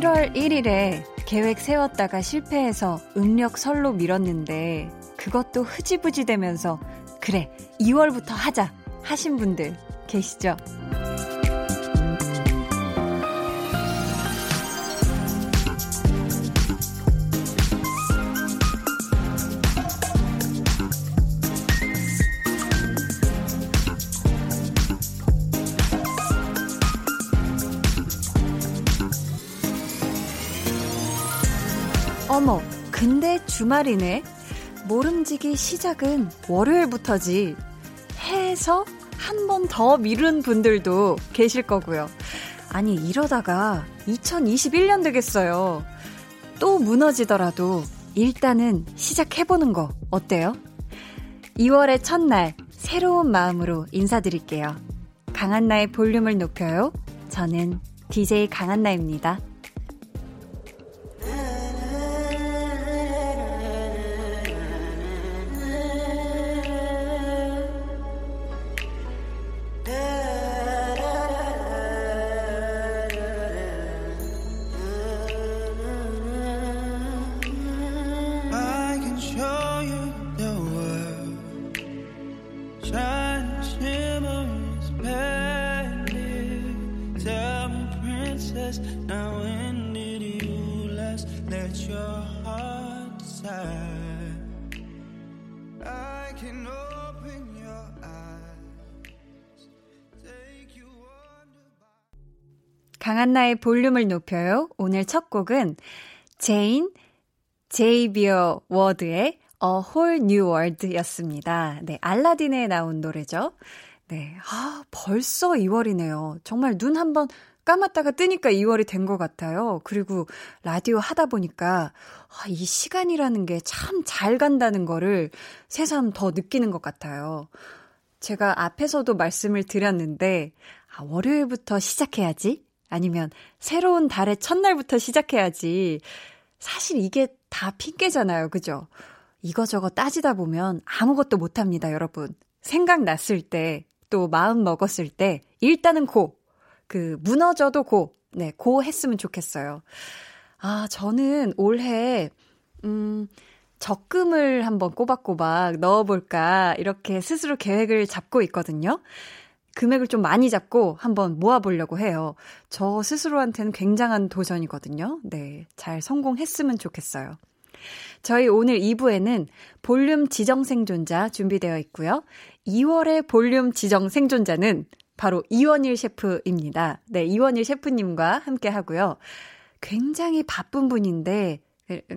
1월 1일에 계획 세웠다가 실패해서 음력 설로 미뤘는데 그것도 흐지부지 되면서 그래 2월부터 하자 하신 분들 계시죠? 주말이네. 모름지기 시작은 월요일부터지. 해서 한 번 더 미룬 분들도 계실 거고요. 아니, 이러다가 2021년 되겠어요. 또 무너지더라도 일단은 시작해보는 거 어때요? 2월의 첫날, 새로운 마음으로 인사드릴게요. 강한나의 볼륨을 높여요. 저는 DJ 강한나입니다. 강한나의 볼륨을 높여요. 오늘 첫 곡은 Zayn Zhavia Ward의 A Whole New World 였습니다. 네, 알라딘에 나온 노래죠. 네, 아, 벌써 2월이네요. 정말 눈 한번 감았다가 뜨니까 2월이 된 것 같아요. 그리고 라디오 하다 보니까 아, 이 시간이라는 게 참 잘 간다는 거를 새삼 더 느끼는 것 같아요. 제가 앞에서도 말씀을 드렸는데, 아, 월요일부터 시작해야지. 아니면 새로운 달의 첫날부터 시작해야지. 사실 이게 다 핑계잖아요. 그죠? 이거저거 따지다 보면 아무것도 못합니다, 여러분. 생각났을 때, 또 마음 먹었을 때, 일단은 고. 그, 무너져도 고. 네, 고 했으면 좋겠어요. 아, 저는 올해, 음, 적금을 한번 꼬박꼬박 넣어볼까, 이렇게 스스로 계획을 잡고 있거든요. 금액을 좀 많이 잡고 한번 모아보려고 해요. 저 스스로한테는 굉장한 도전이거든요. 네. 잘 성공했으면 좋겠어요. 저희 오늘 2부에는 볼륨 지정 생존자 준비되어 있고요. 2월의 볼륨 지정 생존자는 바로 이원일 셰프입니다. 네, 이원일 셰프님과 함께 하고요. 굉장히 바쁜 분인데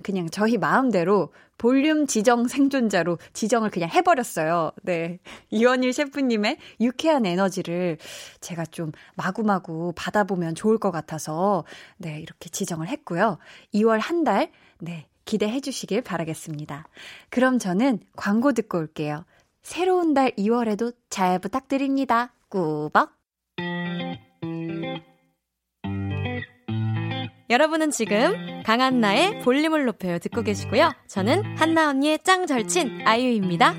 그냥 저희 마음대로 볼륨 지정 생존자로 지정을 그냥 해버렸어요. 네. 이원일 셰프님의 유쾌한 에너지를 제가 좀 마구마구 받아보면 좋을 것 같아서, 네, 이렇게 지정을 했고요. 2월 한 달, 네, 기대해 주시길 바라겠습니다. 그럼 저는 광고 듣고 올게요. 새로운 달 2월에도 잘 부탁드립니다. 꾸벅! 여러분은 지금 강한나의 볼륨을 높여요 듣고 계시고요. 저는 한나 언니의 짱 절친 아이유입니다.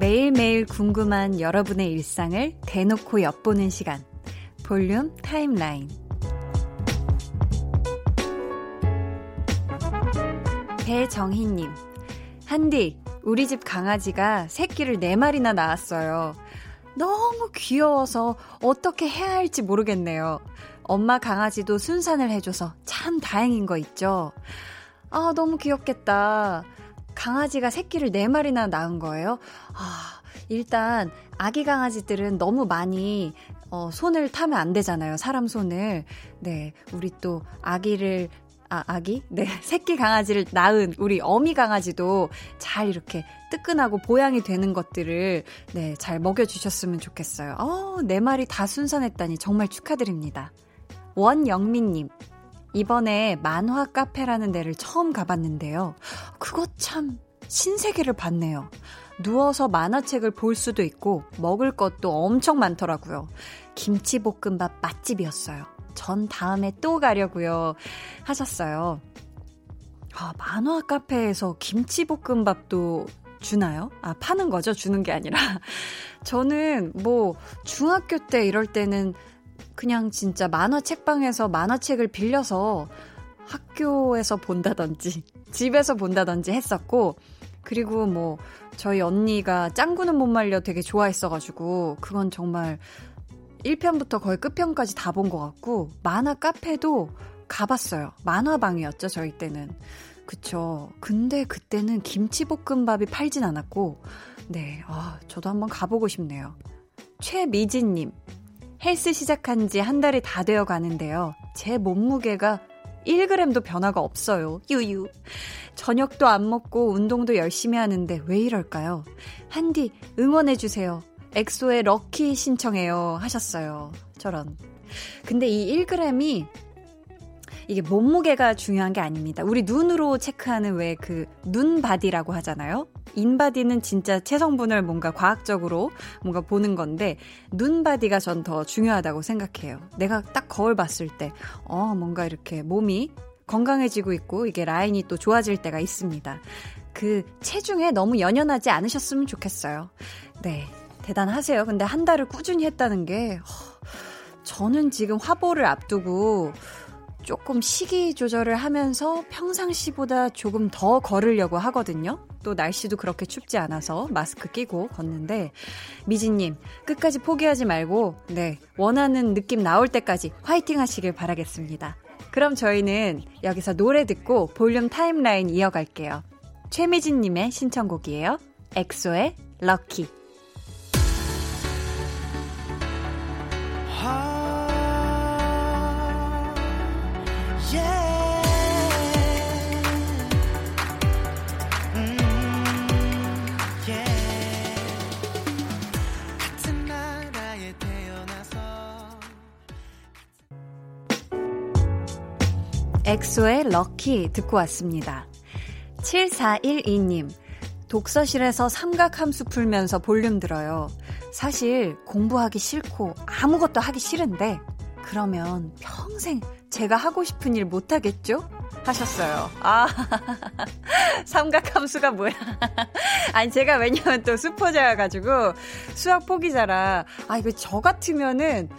매일매일 궁금한 여러분의 일상을 대놓고 엿보는 시간. 볼륨 타임라인. 배정희님. 한디, 우리 집 강아지가 새끼를 4마리나 낳았어요. 너무 귀여워서 어떻게 해야 할지 모르겠네요. 엄마 강아지도 순산을 해줘서 참 다행인 거 있죠? 아, 너무 귀엽겠다. 강아지가 새끼를 4마리나 낳은 거예요? 아, 일단 아기 강아지들은 너무 많이 어, 손을 타면 안 되잖아요. 사람 손을. 네. 우리 또 아기를 아, 아기? 네, 새끼 강아지를 낳은 우리 어미 강아지도 잘 이렇게 뜨끈하고 보양이 되는 것들을 네, 잘 먹여주셨으면 좋겠어요. 어, 네 마리 다 순산했다니 정말 축하드립니다. 원영민님, 이번에 만화 카페라는 데를 처음 가봤는데요. 그거 참 신세계를 봤네요. 누워서 만화책을 볼 수도 있고 먹을 것도 엄청 많더라고요. 김치볶음밥 맛집이었어요. 전 다음에 또 가려고요. 하셨어요. 아, 만화 카페에서 김치볶음밥도 주나요? 아, 파는 거죠? 주는 게 아니라. 저는 뭐, 중학교 때 이럴 때는 그냥 진짜 만화 책방에서 만화책을 빌려서 학교에서 본다든지, 집에서 본다든지 했었고, 그리고 뭐, 저희 언니가 짱구는 못 말려 되게 좋아했어가지고, 그건 정말 1편부터 거의 끝편까지 다 본 것 같고, 만화 카페도 가봤어요. 만화방이었죠, 저희 때는. 그쵸. 근데 그때는 김치볶음밥이 팔진 않았고, 네, 아, 저도 한번 가보고 싶네요. 최미진님, 헬스 시작한 지 한 달이 다 되어 가는데요. 제 몸무게가 1g도 변화가 없어요. 유유. 저녁도 안 먹고 운동도 열심히 하는데 왜 이럴까요? 한디, 응원해주세요. 엑소의 럭키 신청해요. 하셨어요. 저런. 근데 이 1g이 이게 몸무게가 중요한 게 아닙니다. 우리 눈으로 체크하는 왜 그 눈바디라고 하잖아요. 인바디는 진짜 체성분을 뭔가 과학적으로 뭔가 보는 건데 눈바디가 전 더 중요하다고 생각해요. 내가 딱 거울 봤을 때 어, 뭔가 이렇게 몸이 건강해지고 있고 이게 라인이 또 좋아질 때가 있습니다. 그 체중에 너무 연연하지 않으셨으면 좋겠어요. 네. 대단하세요. 근데 한 달을 꾸준히 했다는 게 허, 저는 지금 화보를 앞두고 조금 식이 조절을 하면서 평상시보다 조금 더 걸으려고 하거든요. 또 날씨도 그렇게 춥지 않아서 마스크 끼고 걷는데 미진님 끝까지 포기하지 말고 네 원하는 느낌 나올 때까지 화이팅 하시길 바라겠습니다. 그럼 저희는 여기서 노래 듣고 볼륨 타임라인 이어갈게요. 최미진님의 신청곡이에요. 엑소의 럭키. 엑소의 럭키 듣고 왔습니다. 7412님, 독서실에서 삼각함수 풀면서 볼륨 들어요. 사실 공부하기 싫고 아무것도 하기 싫은데, 그러면 평생 제가 하고 싶은 일 못하겠죠? 하셨어요. 아, 삼각함수가 뭐야. 아니, 제가 왜냐면 또 수포자여가지고 수학 포기자라, 아, 이거 저 같으면은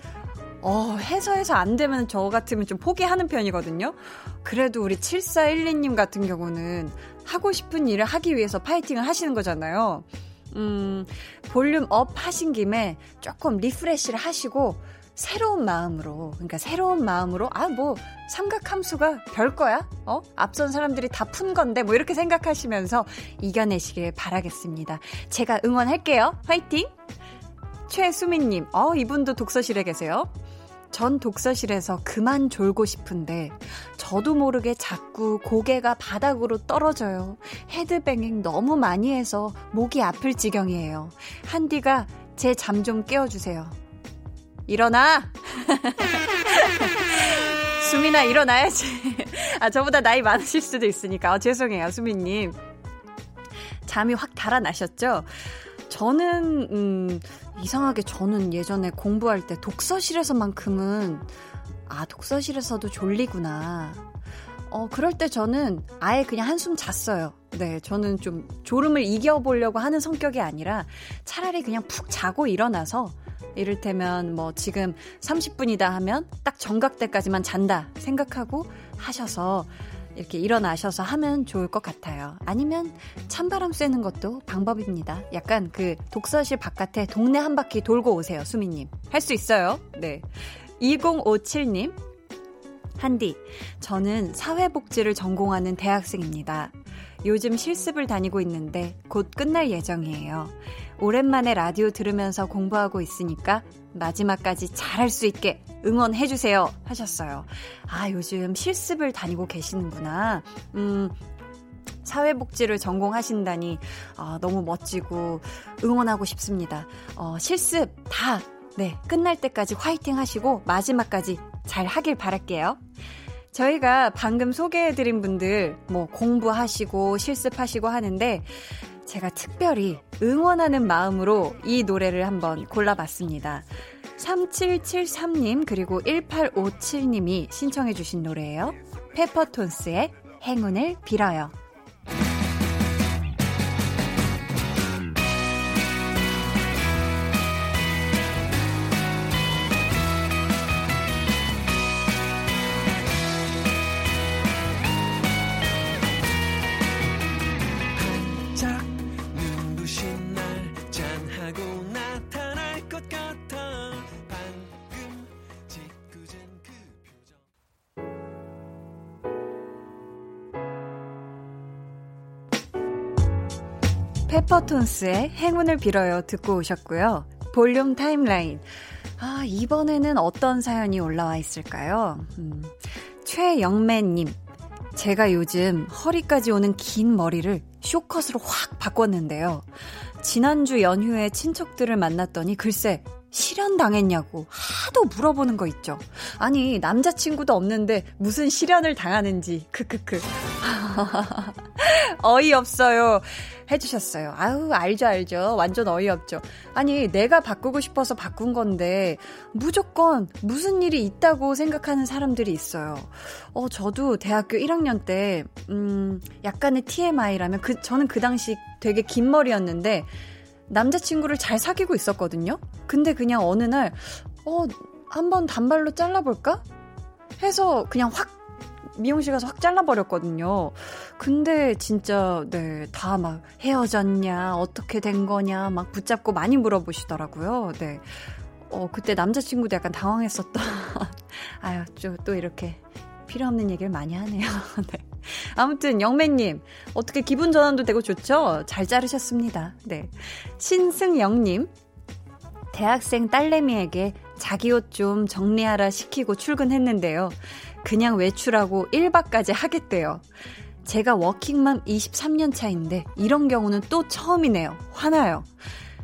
어, 해서 해서 안 되면 저 같으면 좀 포기하는 편이거든요. 그래도 우리 7412님 같은 경우는 하고 싶은 일을 하기 위해서 파이팅을 하시는 거잖아요. 음, 볼륨 up 하신 김에 조금 refresh를 하시고 새로운 마음으로, 그러니까 새로운 마음으로, 아, 뭐, 삼각함수가 별 거야? 어? 앞선 사람들이 다 푼 건데, 뭐, 이렇게 생각하시면서 이겨내시길 바라겠습니다. 제가 응원할게요. 화이팅! 최수민님, 어, 이분도 독서실에 계세요. 전 독서실에서 그만 졸고 싶은데 저도 모르게 자꾸 고개가 바닥으로 떨어져요. 헤드뱅잉 너무 많이 해서 목이 아플 지경이에요. 한디가 제 잠 좀 깨워주세요. 일어나! 수민아 일어나야지. 아 저보다 나이 많으실 수도 있으니까 어, 죄송해요 수민님. 잠이 확 달아나셨죠? 저는 음 이상하게 저는 예전에 공부할 때 독서실에서만큼은 아, 독서실에서도 졸리구나. 어, 그럴 때 저는 아예 그냥 한숨 잤어요. 네, 저는 좀 졸음을 이겨보려고 하는 성격이 아니라 차라리 그냥 푹 자고 일어나서 이를테면 뭐 지금 30분이다 하면 딱 정각 때까지만 잔다 생각하고 하셔서 이렇게 일어나셔서 하면 좋을 것 같아요. 아니면 찬바람 쐬는 것도 방법입니다. 약간 그 독서실 바깥에 동네 한 바퀴 돌고 오세요, 수미님. 할 수 있어요. 네. 2057님. 한디, 저는 사회복지를 전공하는 대학생입니다. 요즘 실습을 다니고 있는데 곧 끝날 예정이에요. 오랜만에 라디오 들으면서 공부하고 있으니까 마지막까지 잘할 수 있게 응원해주세요. 하셨어요. 아, 요즘 실습을 다니고 계시는구나. 음, 사회복지를 전공하신다니 아, 너무 멋지고 응원하고 싶습니다. 어, 실습 다 네, 끝날 때까지 화이팅 하시고 마지막까지 잘 하길 바랄게요. 저희가 방금 소개해드린 분들 뭐 공부하시고 실습하시고 하는데 제가 특별히 응원하는 마음으로 이 노래를 한번 골라봤습니다. 3773님 그리고 1857님이 신청해 주신 노래예요. 페퍼톤스의 행운을 빌어요. 페퍼톤스의 행운을 빌어요 듣고 오셨고요. 볼륨 타임라인. 아, 이번에는 어떤 사연이 올라와 있을까요? 음, 최영매님. 제가 요즘 허리까지 오는 긴 머리를 쇼컷으로 확 바꿨는데요. 지난주 연휴에 친척들을 만났더니 글쎄 실현당했냐고 하도 물어보는 거 있죠. 아니, 남자친구도 없는데 무슨 실현을 당하는지. 크크크. 어이없어요. 해주셨어요. 아우, 알죠, 알죠. 완전 어이없죠. 아니, 내가 바꾸고 싶어서 바꾼 건데, 무조건 무슨 일이 있다고 생각하는 사람들이 있어요. 어, 저도 대학교 1학년 때, 음, 약간의 TMI라면, 그, 저는 그 당시 되게 긴 머리였는데, 남자친구를 잘 사귀고 있었거든요? 근데 그냥 어느 날, 어, 한번 단발로 잘라볼까? 해서 그냥 확 미용실 가서 확 잘라버렸거든요. 근데 진짜, 네, 다 막 헤어졌냐, 어떻게 된 거냐, 막 붙잡고 많이 물어보시더라고요. 네. 어, 그때 남자친구도 약간 당황했었던. 아유, 또 이렇게 필요 없는 얘기를 많이 하네요. 네. 아무튼 영매님 어떻게 기분 전환도 되고 좋죠? 잘 자르셨습니다. 네. 신승영님 대학생 딸내미에게 자기 옷 좀 정리하라 시키고 출근했는데요. 그냥 외출하고 1박까지 하겠대요. 제가 워킹맘 23년 차인데 이런 경우는 또 처음이네요. 화나요.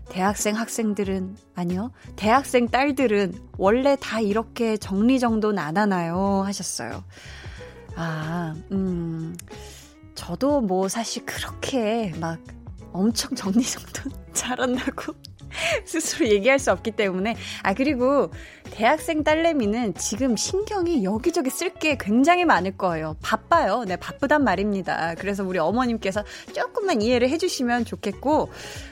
대학생 학생들은 아니요. 대학생 딸들은 원래 다 이렇게 정리정돈 안 하나요? 하셨어요. 아, 음. 저도 뭐 사실 그렇게 막 엄청 정리정돈 잘한다고 스스로 얘기할 수 없기 때문에. 아, 그리고 대학생 딸내미는 지금 신경이 여기저기 쓸 게 굉장히 많을 거예요. 바빠요. 네, 바쁘단 말입니다. 그래서 우리 어머님께서 조금만 이해를 해주시면 좋겠고,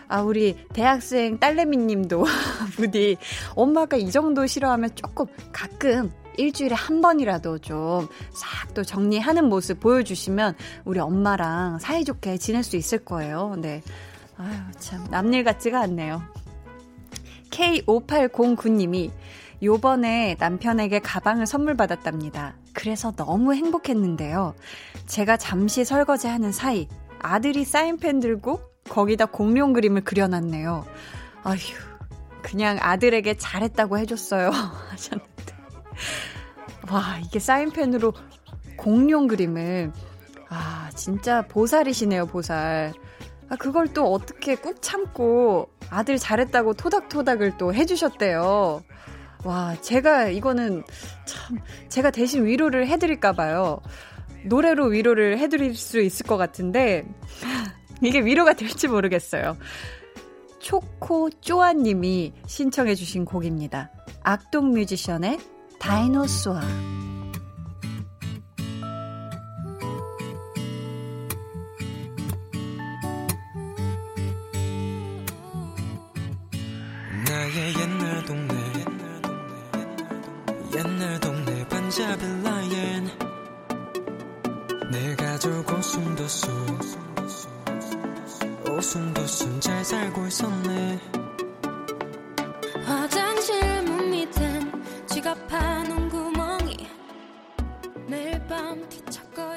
아, 우리 대학생 딸내미 님도 부디 엄마가 이 정도 싫어하면 조금 가끔 일주일에 한 번이라도 좀 싹 또 정리하는 모습 보여주시면 우리 엄마랑 사이좋게 지낼 수 있을 거예요. 네. 아유, 참, 남일 같지가 않네요. K5809님이 요번에 남편에게 가방을 선물 받았답니다. 그래서 너무 행복했는데요. 제가 잠시 설거지 하는 사이 아들이 사인펜 들고 거기다 공룡 그림을 그려놨네요. 아휴, 그냥 아들에게 잘했다고 해줬어요. 하셨는데. 와, 이게 사인펜으로 공룡 그림을. 아, 진짜 보살이시네요, 보살. 아, 그걸 또 어떻게 꾹 참고 아들 잘했다고 토닥토닥을 또 해주셨대요. 와, 제가 이거는 참, 제가 대신 위로를 해드릴까봐요. 노래로 위로를 해드릴 수 있을 것 같은데, 이게 위로가 될지 모르겠어요. 초코 쪼아님이 신청해주신 곡입니다. 악동 뮤지션의 다이노소아. 동네 반자빌라엔 내 가족 오순도순 오순도순 잘 살고 있었네. 화장실 문 밑엔 지갑 파는 구멍이 매일 밤 뒤척거리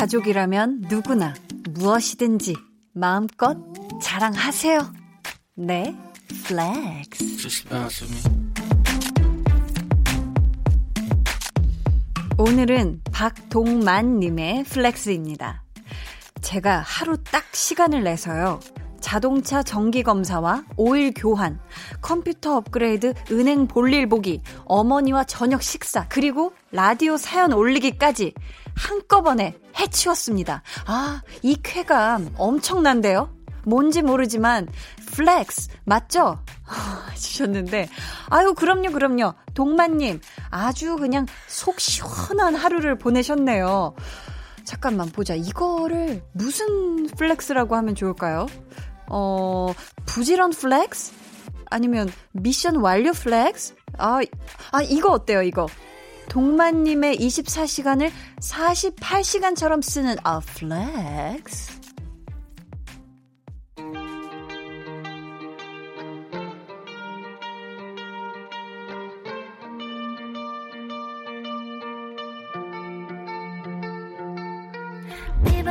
가족이라면 누구나 무엇이든지 마음껏 자랑하세요. 네, flex. 오늘은 박동만님의 flex입니다. 제가 하루 딱 시간을 내서요. 자동차 정기 검사와 오일 교환, 컴퓨터 업그레이드, 은행 볼일 보기, 어머니와 저녁 식사, 그리고 라디오 사연 올리기까지 한꺼번에 해치웠습니다. 아, 이 쾌감 엄청난데요? 뭔지 모르지만 flex 맞죠? 주셨는데 아유 그럼요 그럼요 동만님 아주 그냥 속 시원한 하루를 보내셨네요. 잠깐만 보자 이거를 무슨 flex라고 하면 좋을까요? 어 부지런 flex 아니면 미션 완료 flex? 아, 아 이거 어때요 이거? 동만님의 24시간을 48시간처럼 쓰는 아 flex. 네,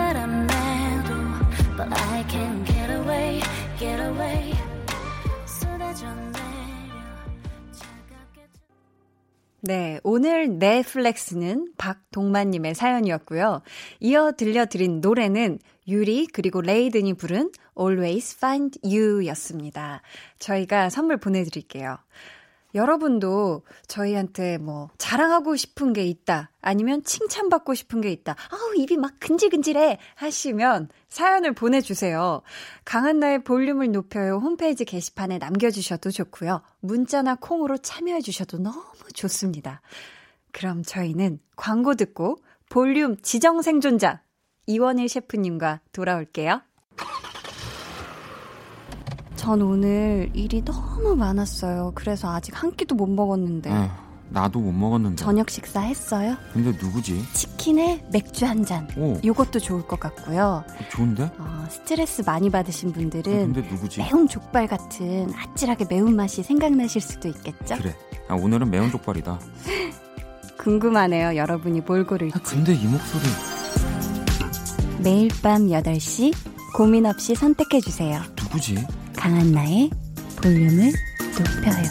오늘 넷플렉스는 박동만님의 사연이었고요. 이어 들려드린 노래는 유리 그리고 레이든이 부른 Always Find You 였습니다. 저희가 선물 보내드릴게요. 여러분도 저희한테 뭐 자랑하고 싶은 게 있다 아니면 칭찬받고 싶은 게 있다 아우 입이 막 근질근질해 하시면 사연을 보내주세요. 강한나의 볼륨을 높여요 홈페이지 게시판에 남겨주셔도 좋고요. 문자나 콩으로 참여해주셔도 너무 좋습니다. 그럼 저희는 광고 듣고 볼륨 지정 생존자 이원일 셰프님과 돌아올게요. 전 오늘 일이 너무 많았어요. 그래서 아직 한 끼도 못 먹었는데. 어, 나도 못 먹었는데. 저녁 식사 했어요? 근데 누구지? 치킨에 맥주 한 잔. 오. 요것도 좋을 것 같고요. 좋은데? 어, 스트레스 많이 받으신 분들은 어, 근데 누구지? 매운 족발 같은 아찔하게 매운 맛이 생각나실 수도 있겠죠? 그래. 아, 오늘은 매운 족발이다. 궁금하네요. 여러분이 뭘 고를지. 아, 근데 이 목소리. 매일 밤 8시 고민 없이 선택해 주세요. 누구지? 강한나의 볼륨을 높여요.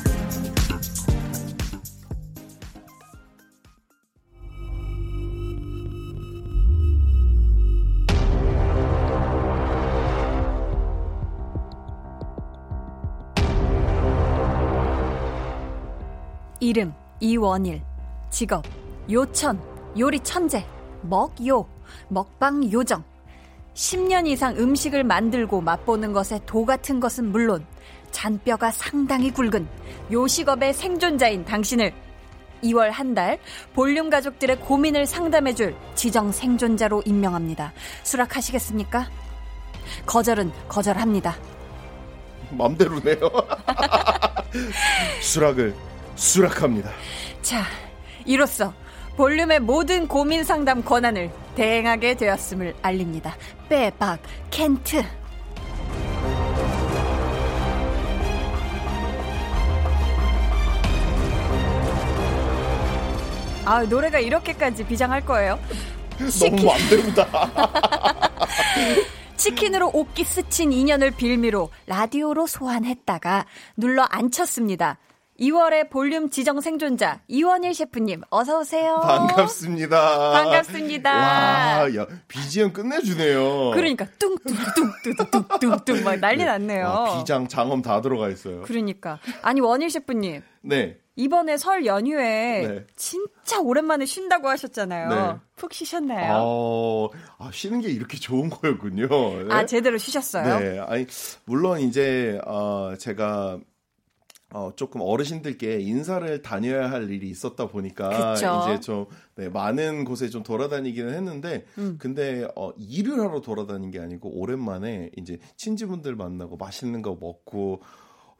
이름 이원일 직업 요천 요리 천재 먹요 먹방 요정 10년 이상 음식을 만들고 맛보는 것에 도 같은 것은 물론 잔뼈가 상당히 굵은 요식업의 생존자인 당신을 2월 한 달 볼륨 가족들의 고민을 상담해줄 지정 생존자로 임명합니다. 수락하시겠습니까? 거절은 거절합니다. 맘대로네요. 수락을 수락합니다. 자, 이로써 볼륨의 모든 고민 상담 권한을 대행하게 되었음을 알립니다. 빼박 켄트. 아, 노래가 이렇게까지 비장할 거예요? 너무 안 됩니다. 치킨으로 옷기 스친 인연을 빌미로 라디오로 소환했다가 눌러 앉혔습니다. 2월의 볼륨 지정 생존자 이원일 셰프님 어서 오세요. 반갑습니다. 반갑습니다. 와, 야 BGM 끝내주네요. 그러니까 뚱뚱뚱뚱뚱뚱 막 난리 났네요. 와, 비장 장엄 다 들어가 있어요. 그러니까 아니 원일 셰프님. 네. 이번에 설 연휴에 네. 진짜 오랜만에 쉰다고 하셨잖아요. 네. 푹 쉬셨나요? 어, 아, 쉬는 게 이렇게 좋은 거였군요. 네? 아, 제대로 쉬셨어요? 네. 아니, 물론 이제, 어, 제가 어, 조금 어르신들께 인사를 다녀야 할 일이 있었다 보니까 그쵸? 이제 좀 네, 많은 곳에 좀 돌아다니기는 했는데 음. 근데 어, 일을 하러 돌아다닌 게 아니고 오랜만에 이제 친지분들 만나고 맛있는 거 먹고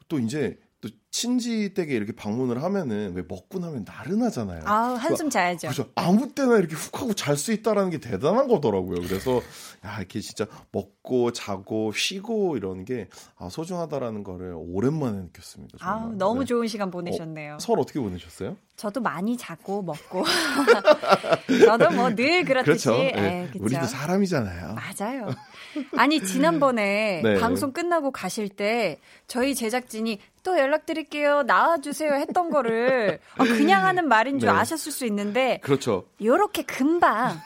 또 이제 또 친지 댁에 이렇게 방문을 하면은 왜 먹고 나면 나른하잖아요. 아 한숨 자야죠. 그렇죠. 아무 때나 이렇게 훅 하고 잘 수 있다라는 게 대단한 거더라고요. 그래서 야 이렇게 진짜 먹고 자고 쉬고 이런 게 아, 소중하다라는 거를 오랜만에 느꼈습니다. 아 너무 네. 좋은 시간 보내셨네요. 어, 설 어떻게 보내셨어요? 저도 많이 자고 먹고 저도 뭐 늘 그렇듯이 그렇죠. 네. 에이, 우리도 사람이잖아요. 맞아요. 아니 지난번에 네. 방송 끝나고 가실 때 저희 제작진이 또 연락드릴게요 나와주세요 했던 거를 어, 그냥 하는 말인 줄 네. 아셨을 수 있는데 그렇죠. 요렇게 금방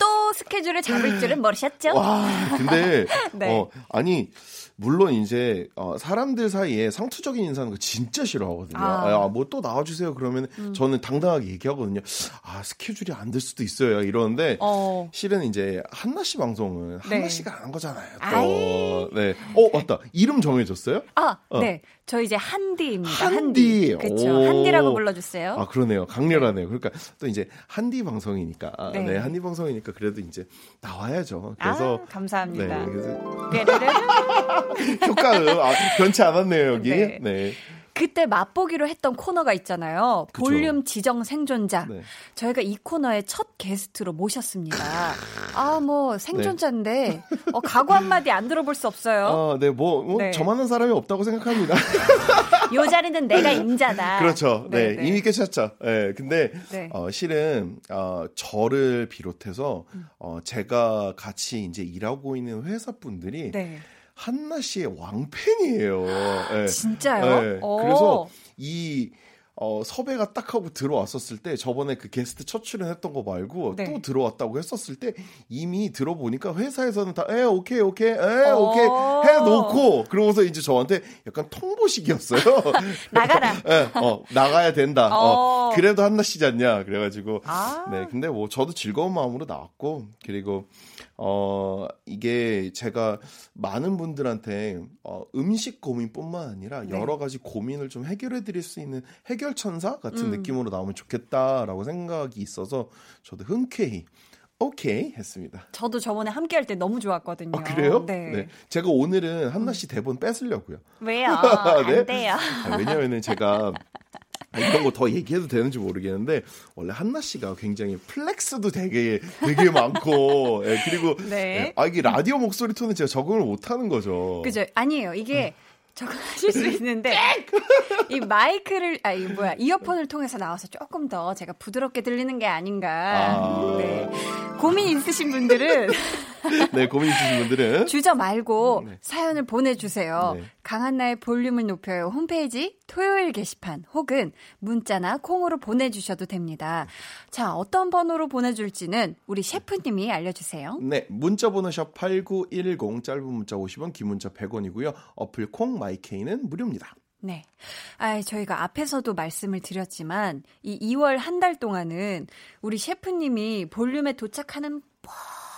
또 스케줄을 잡을 줄은 모르셨죠? 와 근데 네. 어 아니 물론 이제 어, 사람들 사이에 상투적인 인사는 거 진짜 싫어하거든요. 아, 아 뭐또 나와주세요 그러면 음. 저는 당당하게 얘기하거든요. 아 스케줄이 안 될 수도 있어요 이러는데 어. 실은 이제 한나 씨 방송은 네. 한나 씨가 안한 거잖아요. 또. 아이. 네. 어 맞다 이름 정해졌어요? 아 어. 네. 저 이제 한디입니다. 한디. 그렇죠. 한디라고 불러주세요. 아 그러네요. 강렬하네요. 그러니까 또 이제 한디 방송이니까 아, 네. 네. 한디 방송이니까 그래도 이제 나와야죠. 그래서 아, 감사합니다. 네, 그래서 효과음 아, 변치 않았네요 여기. 네. 네. 그때 맛보기로 했던 코너가 있잖아요. 그쵸. 볼륨 지정 생존자. 네. 저희가 이 코너에 첫 게스트로 모셨습니다. 아, 뭐, 생존자인데, 네. 어, 각오 한마디 안 들어볼 수 없어요. 어, 네, 뭐, 뭐 네. 저만한 사람이 없다고 생각합니다. 요 자리는 내가 임자다. 그렇죠. 네, 네, 네. 이미 깨쳤죠. 네, 근데, 네. 어, 실은, 어, 저를 비롯해서, 음. 어, 제가 같이 이제 일하고 있는 회사분들이, 네. 한나 씨의 왕팬이에요. 네. 진짜요? 네. 그래서 이 어, 섭외가 딱 하고 들어왔었을 때 저번에 그 게스트 첫 출연했던 거 말고 네. 또 들어왔다고 했었을 때 이미 들어보니까 회사에서는 다 에 오케이 오케이 에 어. 오케이 해놓고 그러고서 이제 저한테 약간 통보식이었어요. 나가라. 네, 어, 나가야 된다. 어. 어, 그래도 한나 씨지 않냐. 그래가지고 아. 네 근데 뭐 저도 즐거운 마음으로 나왔고 그리고 어, 이게 제가 많은 분들한테 어, 음식 고민뿐만 아니라 네. 여러 가지 고민을 좀 해결해 드릴 수 있는 해결 천사 같은 음. 느낌으로 나오면 좋겠다라고 생각이 있어서 저도 흔쾌히 오케이 했습니다. 저도 저번에 함께 할 때 너무 좋았거든요. 아, 그래요? 네. 네. 제가 오늘은 한나 씨 대본 뺏으려고요. 왜요? 네? 안 돼요. 아, 왜냐면은 제가 이런 거 더 얘기해도 되는지 모르겠는데 원래 한나 씨가 굉장히 flex도 되게 되게 많고 예, 그리고 네. 예, 아 이게 라디오 목소리 톤은 제가 적응을 못 하는 거죠. 그죠? 아니에요. 이게 적응하실 수 있는데 이 마이크를 아 이 뭐야 이어폰을 통해서 나와서 조금 더 제가 부드럽게 들리는 게 아닌가. 아... 네. 고민 있으신 분들은 네, 고민 있으신 분들은 주저 말고 네. 사연을 보내주세요. 네. 강한나의 볼륨을 높여요 홈페이지 토요일 게시판 혹은 문자나 콩으로 보내주셔도 됩니다. 자, 어떤 번호로 보내줄지는 우리 셰프님이 알려주세요. 네, 문자 번호 샵 8910 짧은 문자 50원, 긴 문자 100원이고요. 어플 콩 마이케이는 무료입니다. 네. 아, 저희가 앞에서도 말씀을 드렸지만 이 2월 한 달 동안은 우리 셰프님이 볼륨에 도착하는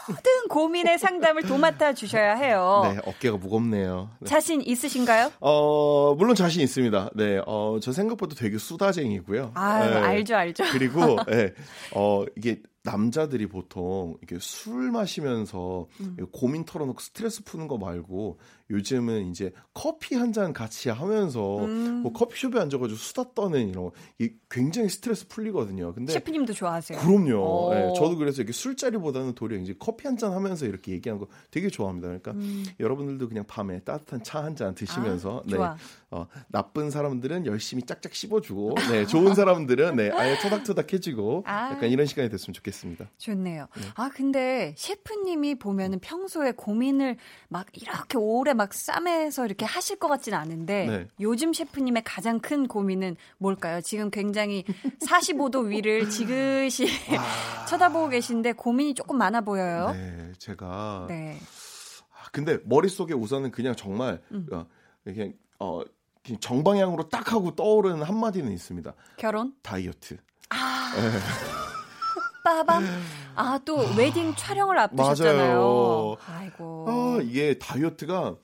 모든 고민의 상담을 도맡아 주셔야 해요. 네, 어깨가 무겁네요. 네. 자신 있으신가요? 어, 물론 자신 있습니다. 네, 어, 저 생각보다 되게 수다쟁이고요. 아, 네. 알죠, 알죠. 그리고, 네, 어, 이게 남자들이 보통 이렇게 술 마시면서 음. 고민 털어놓고 스트레스 푸는 거 말고 요즘은 이제 커피 한 잔 같이 하면서 음. 뭐 커피숍에 앉아가지고 수다 떠는 이런 거 이게 굉장히 스트레스 풀리거든요. 근데 셰프님도 좋아하세요? 그럼요. 네, 저도 그래서 이렇게 술자리보다는 도리어 이제 커피 한 잔 하면서 이렇게 얘기하는 거 되게 좋아합니다. 그러니까 음. 여러분들도 그냥 밤에 따뜻한 차 한 잔 드시면서 아, 네, 어, 나쁜 사람들은 열심히 짝짝 씹어주고 네, 좋은 사람들은 네, 아예 토닥토닥 해주고 아. 약간 이런 시간이 됐으면 좋겠습니다. 좋네요. 네. 아 근데 셰프님이 보면은 평소에 고민을 막 이렇게 오래 막 싸매서 이렇게 하실 것 같지는 않은데 네. 요즘 셰프님의 가장 큰 고민은 뭘까요? 지금 굉장히 45도 위를 지그시 쳐다보고 계신데 고민이 조금 많아 보여요. 네, 제가 네. 아, 근데 머릿속에 우선은 그냥 정말 음. 어, 그냥 어 정방향으로 딱 하고 떠오르는 한마디는 있습니다. 결혼? 다이어트. 아. 네. 빠밤. 아, 또 웨딩 촬영을 앞두셨잖아요. 맞아요. 아이고. 아, 이게 다이어트가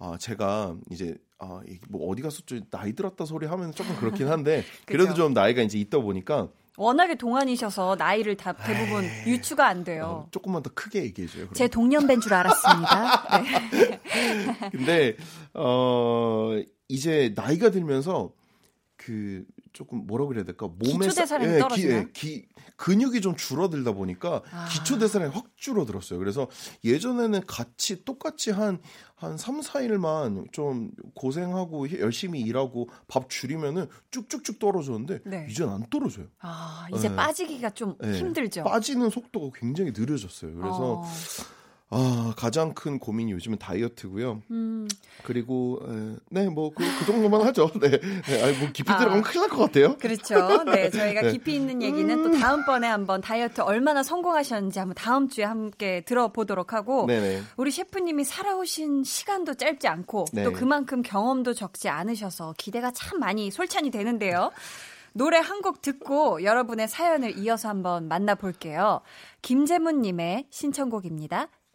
아, 제가 이제 아, 뭐 어디 가서 좀 나이 들었다 소리 하면 조금 그렇긴 한데 그래도 좀 나이가 이제 있다 보니까 워낙에 동안이셔서 나이를 다 대부분 에이, 유추가 안 돼요. 어, 조금만 더 크게 얘기해 줘요. 제 동년배인 줄 알았습니다. 네. 근데 어 이제 나이가 들면서 그 조금 뭐라 그래야 될까 몸에 기초 대사량이 예, 떨어지나 예, 기, 근육이 좀 줄어들다 보니까 아. 기초 대사량이 확 줄어들었어요. 그래서 예전에는 같이 똑같이 한한 3, 4일만 좀 고생하고 열심히 일하고 밥 줄이면은 쭉쭉쭉 떨어졌는데 네. 이젠 안 떨어져요. 아, 이제 네. 빠지기가 좀 네. 힘들죠. 빠지는 속도가 굉장히 느려졌어요. 그래서 어. 아, 가장 큰 고민이 요즘은 다이어트고요. 음. 그리고 네, 뭐그 그 정도만 하죠. 네. 네 아니 뭐 깊이 들어가면 아, 큰일 날 것 같아요. 그렇죠. 네, 저희가 네. 깊이 있는 얘기는 음. 또 다음 번에 한번 다이어트 얼마나 성공하셨는지 한번 다음 주에 함께 들어보도록 하고 네네. 우리 셰프님이 살아오신 시간도 짧지 않고 네. 또 그만큼 경험도 적지 않으셔서 기대가 참 많이 솔찬이 되는데요. 노래 한 곡 듣고 여러분의 사연을 이어서 한번 만나볼게요. 김재문님의 신청곡입니다.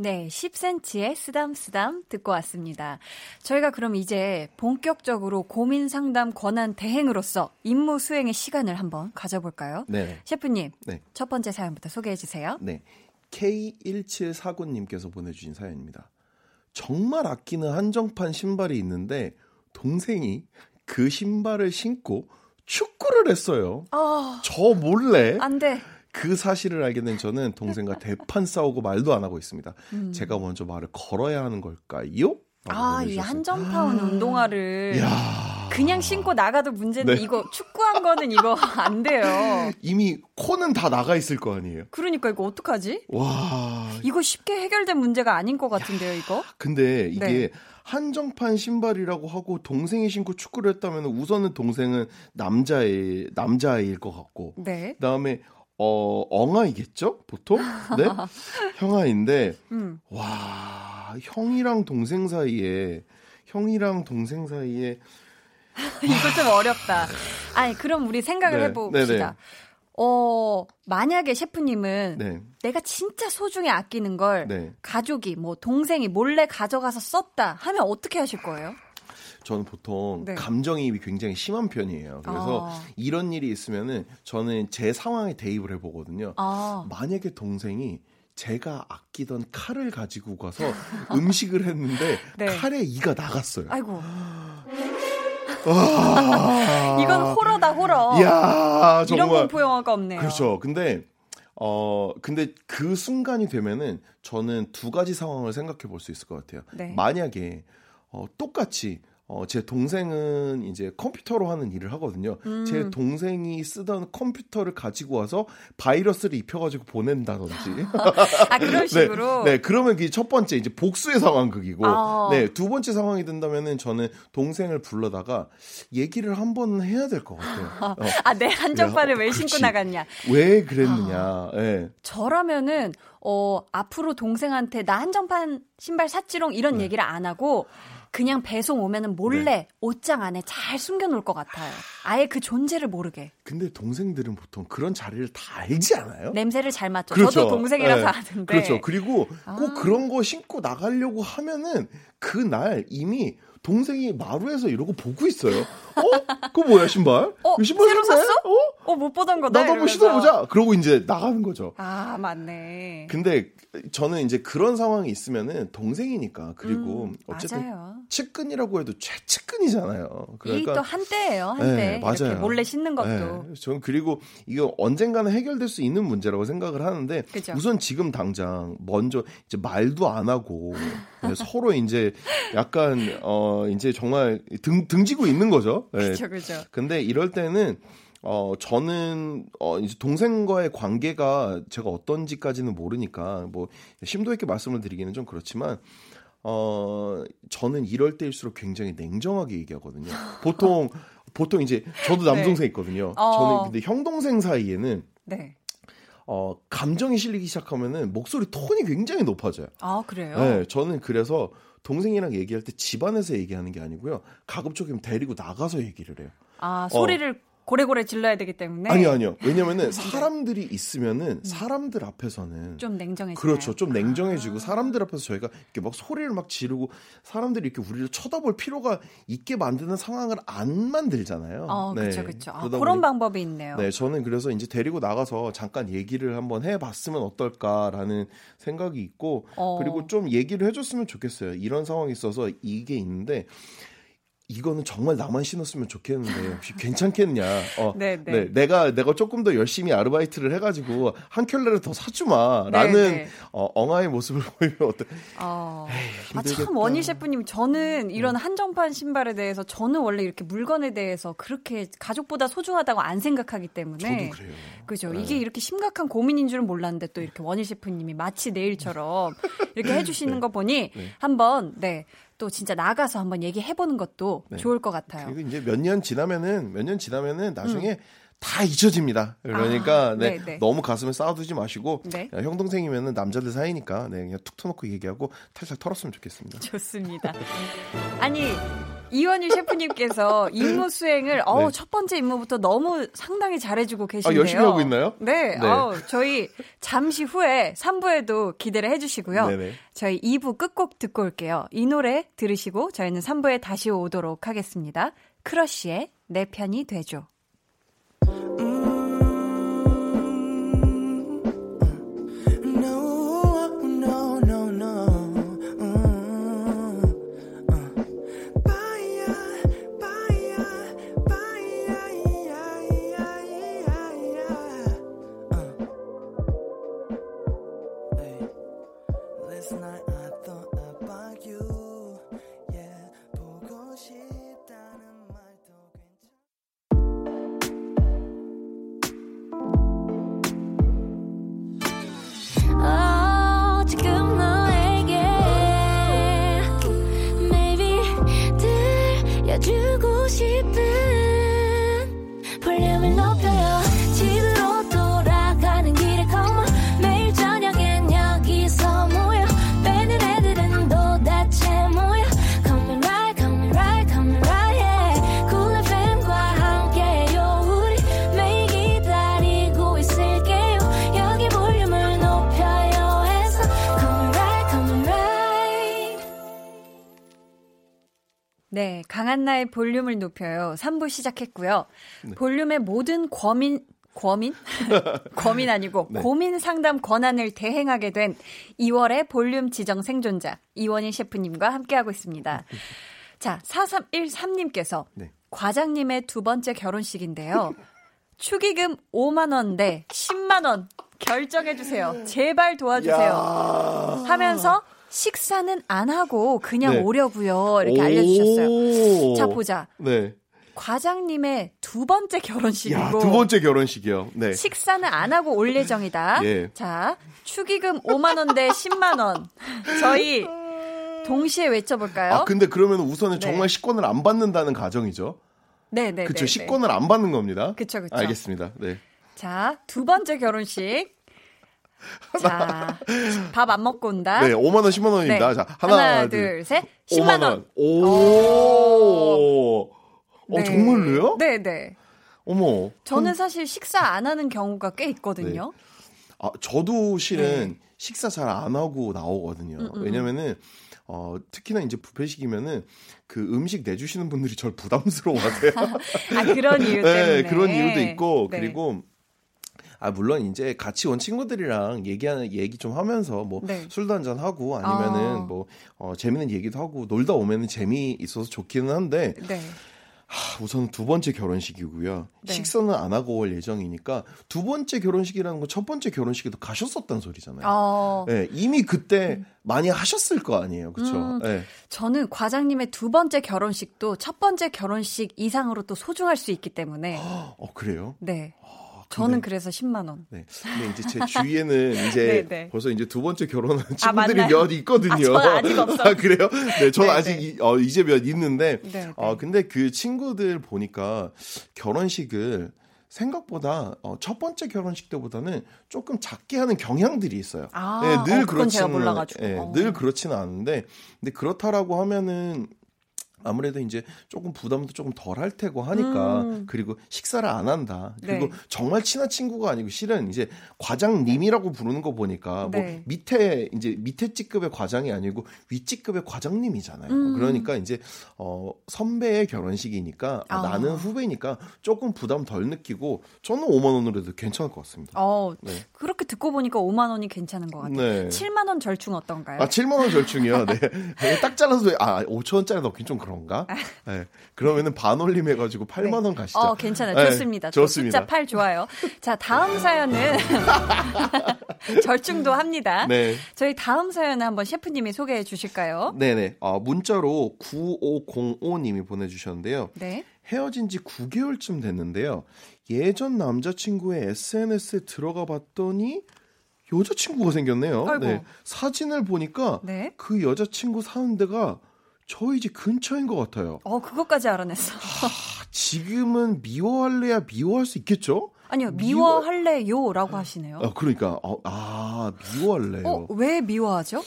네, 10cm의 쓰담쓰담 듣고 왔습니다. 저희가 그럼 이제 본격적으로 고민 상담 권한 대행으로서 임무 수행의 시간을 한번 가져볼까요? 네. 셰프님, 네. 첫 번째 사연부터 소개해 주세요. 네. K1749님께서 보내주신 사연입니다. 정말 아끼는 한정판 신발이 있는데 동생이 그 신발을 신고 축구를 했어요. 어... 저 몰래. 안 돼. 그 사실을 알게 된 저는 동생과 대판 싸우고 말도 안 하고 있습니다. 음. 제가 먼저 말을 걸어야 하는 걸까요? 아, 이 한정파운 운동화를 야. 그냥 신고 나가도 문제인데 네. 이거 축구한 거는 이거 안 돼요. 이미 코는 다 나가 있을 거 아니에요. 그러니까 이거 어떡하지? 와. 이거 쉽게 해결된 문제가 아닌 것 같은데요, 이거? 근데 이게 네. 한정판 신발이라고 하고 동생이 신고 축구를 했다면 우선은 동생은 남자의 남자아이일 것 같고 네. 그다음에 어, 엉아이겠죠? 보통? 네? 형아인데, 음. 와, 형이랑 동생 사이에, 형이랑 동생 사이에. 이거 좀 어렵다. 아니, 그럼 우리 생각을 네. 해봅시다. 네네. 어, 만약에 셰프님은 네. 내가 진짜 소중히 아끼는 걸 네. 가족이, 뭐, 동생이 몰래 가져가서 썼다 하면 어떻게 하실 거예요? 저는 보통 네. 감정이입이 굉장히 심한 편이에요. 그래서 아. 이런 일이 있으면은 저는 제 상황에 대입을 해보거든요. 아. 만약에 동생이 제가 아끼던 칼을 가지고 가서 음식을 했는데 네. 칼에 이가 나갔어요. 아이고. 이건 호러다 호러. 야 이런 공포 영화가 없네요. 그렇죠. 근데 어 근데 그 순간이 되면은 저는 두 가지 상황을 생각해 볼 수 있을 것 같아요. 네. 만약에 어 똑같이 어, 제 동생은 이제 컴퓨터로 하는 일을 하거든요. 음. 제 동생이 쓰던 컴퓨터를 가지고 와서 바이러스를 입혀가지고 보낸다든지. 아, 그런 네, 식으로? 네, 네, 그러면 그게 첫 번째 이제 복수의 상황극이고, 아. 네, 두 번째 상황이 된다면은 저는 동생을 불러다가 얘기를 한 번 해야 될 것 같아요. 어. 아, 내 한정판을 네, 왜 그렇지. 신고 나갔냐? 왜 그랬느냐? 아. 네. 저라면은, 어, 앞으로 동생한테 나 한정판 신발 샀지롱 이런 네. 얘기를 안 하고, 그냥 배송 오면은 몰래 네. 옷장 안에 잘 숨겨놓을 것 같아요. 아예 그 존재를 모르게. 근데 동생들은 보통 그런 자리를 다 알지 않아요? 냄새를 잘 맡죠. 그렇죠. 저도 동생이라서 네. 아는데. 그렇죠. 그리고 꼭 아. 그런 거 신고 나가려고 하면은 그날 이미 동생이 마루에서 이러고 보고 있어요. 어? 그거 뭐야 신발? 어, 신발 새로 샀어? 어? 어? 못 보던 거다. 나도 한번 신어보자. 그러고 이제 나가는 거죠. 아 맞네. 근데 저는 이제 그런 상황이 있으면은 동생이니까 그리고 음, 어쨌든 맞아요. 측근이라고 해도 최측근이잖아요. 그러니까 이또 한때예요 한때. 네, 맞아요. 몰래 신는 것도. 네, 저는 그리고 이거 언젠가는 해결될 수 있는 문제라고 생각을 하는데 그쵸? 우선 지금 당장 먼저 이제 말도 안 하고 서로 이제 약간 어 이제 정말 등 등지고 있는 거죠. 그렇죠, 그렇죠. 근데 이럴 때는 어, 저는, 어, 이제 동생과의 관계가 제가 어떤지까지는 모르니까, 뭐, 심도 있게 말씀을 드리기는 좀 그렇지만, 어, 저는 이럴 때일수록 굉장히 냉정하게 얘기하거든요. 보통, 보통 이제, 저도 남동생 네. 있거든요. 어. 저는 근데 형 동생 사이에는, 네. 어, 감정이 실리기 시작하면은 목소리 톤이 굉장히 높아져요. 아, 그래요? 네, 저는 그래서 동생이랑 얘기할 때 집안에서 얘기하는 게 아니고요. 가급적이면 데리고 나가서 얘기를 해요. 아, 소리를 어. 고래고래 질러야 되기 때문에. 아니요, 아니요. 왜냐면은 사람들이 있으면은 음. 사람들 앞에서는 좀 냉정해지고. 그렇죠. 좀 냉정해지고 아. 사람들 앞에서 저희가 이렇게 막 소리를 막 지르고 사람들이 이렇게 우리를 쳐다볼 필요가 있게 만드는 상황을 안 만들잖아요. 어, 네. 그렇죠, 그렇죠. 아, 그런 보니, 방법이 있네요. 네, 저는 그래서 이제 데리고 나가서 잠깐 얘기를 한번 해봤으면 어떨까라는 생각이 있고 어. 그리고 좀 얘기를 해줬으면 좋겠어요. 이런 상황이 있어서 이게 있는데 이거는 정말 나만 신었으면 좋겠는데 혹시 괜찮겠냐? 어, 네, 네. 네, 내가 내가 조금 더 열심히 아르바이트를 해가지고 한 켤레를 더 사주마라는 네, 네. 어, 엉아의 모습을 보이면 어때? 어, 아, 참 원희 셰프님, 저는 이런 음. 한정판 신발에 대해서 저는 원래 이렇게 물건에 대해서 그렇게 가족보다 소중하다고 안 생각하기 때문에 저도 그래요. 그죠? 네. 이게 이렇게 심각한 고민인 줄은 몰랐는데 또 이렇게 원희 셰프님이 마치 내일처럼 이렇게 해주시는 네. 거 보니 네. 한번 네. 또 진짜 나가서 한번 얘기해보는 것도 네. 좋을 것 같아요. 그리고 이제 몇 년 지나면은 몇 년 지나면은 나중에 음. 다 잊혀집니다. 그러니까 아, 네, 네, 너무 가슴에 쌓아두지 마시고 네. 형 동생이면은 남자들 사이니까 네, 그냥 툭 터놓고 얘기하고 탈탈 털었으면 좋겠습니다. 좋습니다. 아니 이원일 셰프님께서 임무 수행을 어우 네. 첫 번째 임무부터 너무 상당히 잘해주고 계신데요. 아, 열심히 하고 있나요? 네. 네. 어우, 저희 잠시 후에 3부에도 기대를 해주시고요. 네네. 저희 2부 끝곡 듣고 올게요. 이 노래 들으시고 저희는 3부에 다시 오도록 하겠습니다. 크러쉬의 내 편이 되죠. Mm. 강한나의 볼륨을 높여요. 3부 시작했고요. 네. 볼륨의 모든 고민, 고민? 고민 아니고 네. 고민 상담 권한을 대행하게 된 2월의 볼륨 지정 생존자 이원희 셰프님과 함께하고 있습니다. 자, 4313님께서 네. 과장님의 두 번째 결혼식인데요. 축의금 5만 원 대 10만 원 결정해 주세요. 제발 도와주세요. 하면서 식사는 안 하고 그냥 네. 오려고요. 이렇게 알려주셨어요. 자 보자. 네. 과장님의 두 번째 결혼식이고 야, 두 번째 결혼식이요. 네. 식사는 안 하고 올 예정이다. 예. 자 축의금 5만 원 대 10만 원. 저희 동시에 외쳐볼까요? 아 근데 그러면 우선은 네. 정말 식권을 안 받는다는 가정이죠. 네, 네. 그렇죠. 식권을 안 받는 겁니다. 그렇죠, 그렇죠. 알겠습니다. 네. 자, 두 번째 결혼식 자, 밥 안 먹고 온다. 네, 5만 원, 10만 원입니다. 네. 자, 하나, 하나 둘, 둘, 셋. 10만 원. 오. 오. 어, 네. 정말로요? 네, 네. 어머. 저는 사실 식사 안 하는 경우가 꽤 있거든요. 네. 아, 저도 실은 네. 식사 잘 안 하고 나오거든요. 음, 음. 왜냐면은 어, 특히나 이제 부패식이면은 그 음식 내주시는 분들이 절 부담스러워 하세요. 아, 그런 이유 때문에. 네, 그런 이유도 있고, 네. 그리고 아 물론 이제 같이 온 친구들이랑 얘기하는 얘기 좀 하면서 뭐 네. 술도 한잔 하고 아니면은 아. 뭐 어, 재밌는 얘기도 하고 놀다 오면은 재미 있어서 좋기는 한데 네. 하, 우선 두 번째 결혼식이고요. 네. 식사는 안 하고 올 예정이니까 두 번째 결혼식이라는 건 첫 번째 결혼식에도 가셨었단 소리잖아요. 어. 네, 이미 그때 음. 많이 하셨을 거 아니에요, 그렇죠? 음, 네. 저는 과장님의 두 번째 결혼식도 첫 번째 결혼식 이상으로 또 소중할 수 있기 때문에. 어 그래요? 네. 저는 그래서 10만 원. 네. 근데 이제 제 주위에는 이제 네, 네. 벌써 이제 두 번째 결혼한 아, 친구들이 아, 몇 있거든요. 아, 아직 없어요. 아, 그래요? 네, 저는 네, 아직 네. 이, 어, 이제 몇 있는데 네, 어, 근데 그 친구들 보니까 결혼식을 생각보다 어, 첫 번째 결혼식 때보다는 조금 작게 하는 경향들이 있어요. 아, 네, 늘 어, 그렇지는 네, 늘 그렇지는 않은데 근데 그렇다라고 하면은 아무래도 이제 조금 부담도 조금 덜 할 테고 하니까 음. 그리고 식사를 안 한다. 그리고 네. 정말 친한 친구가 아니고 실은 이제 과장님이라고 부르는 거 보니까 뭐 네. 뭐 밑에 이제 밑에 직급의 과장이 아니고 윗직급의 과장님이잖아요. 음. 그러니까 이제 어 선배의 결혼식이니까 아. 나는 후배니까 조금 부담 덜 느끼고 저는 5만 원으로 해도 괜찮을 것 같습니다. 어, 네. 그렇게 듣고 보니까 5만 원이 괜찮은 것 같아요. 네. 7만 원 절충 어떤가요? 아, 7만 원 절충이요. 네. 딱 잘라서 아, 5천 원짜리 넣긴 좀 그런가? 네. 그러면은 반올림 해가지고 8만 원 가시죠. 어, 괜찮아요. 네, 좋습니다. 좋습니다. 숫자 8 좋아요. 자, 다음 사연은 절충도 합니다. 네. 저희 다음 사연을 한번 셰프님이 소개해 주실까요? 네네. 어, 문자로 9505님이 보내주셨는데요. 네. 헤어진 지 9개월쯤 됐는데요. 예전 남자친구의 SNS에 들어가 봤더니 여자친구가 생겼네요. 아이고. 네. 사진을 보니까 네? 그 여자친구 사는 데가 저희 집 근처인 것 같아요. 어, 그것까지 알아냈어. 하, 지금은 미워할래야 미워할 수 있겠죠? 아니요, 미워할래요라고 하시네요. 아, 그러니까, 어, 아, 미워할래요. 어, 왜 미워하죠?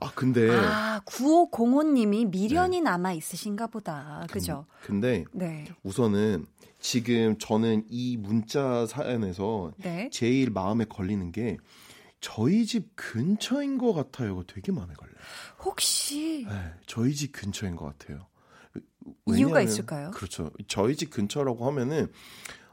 아, 근데. 아, 9505님이 미련이 네. 남아 있으신가 보다. 그죠? 근데, 네. 우선은 지금 저는 이 문자 사연에서 네. 제일 마음에 걸리는 게 저희 집 근처인 것 같아요가 되게 마음에 걸려요. 혹시 네, 저희 집 근처인 것 같아요. 이유가 있을까요? 그렇죠. 저희 집 근처라고 하면은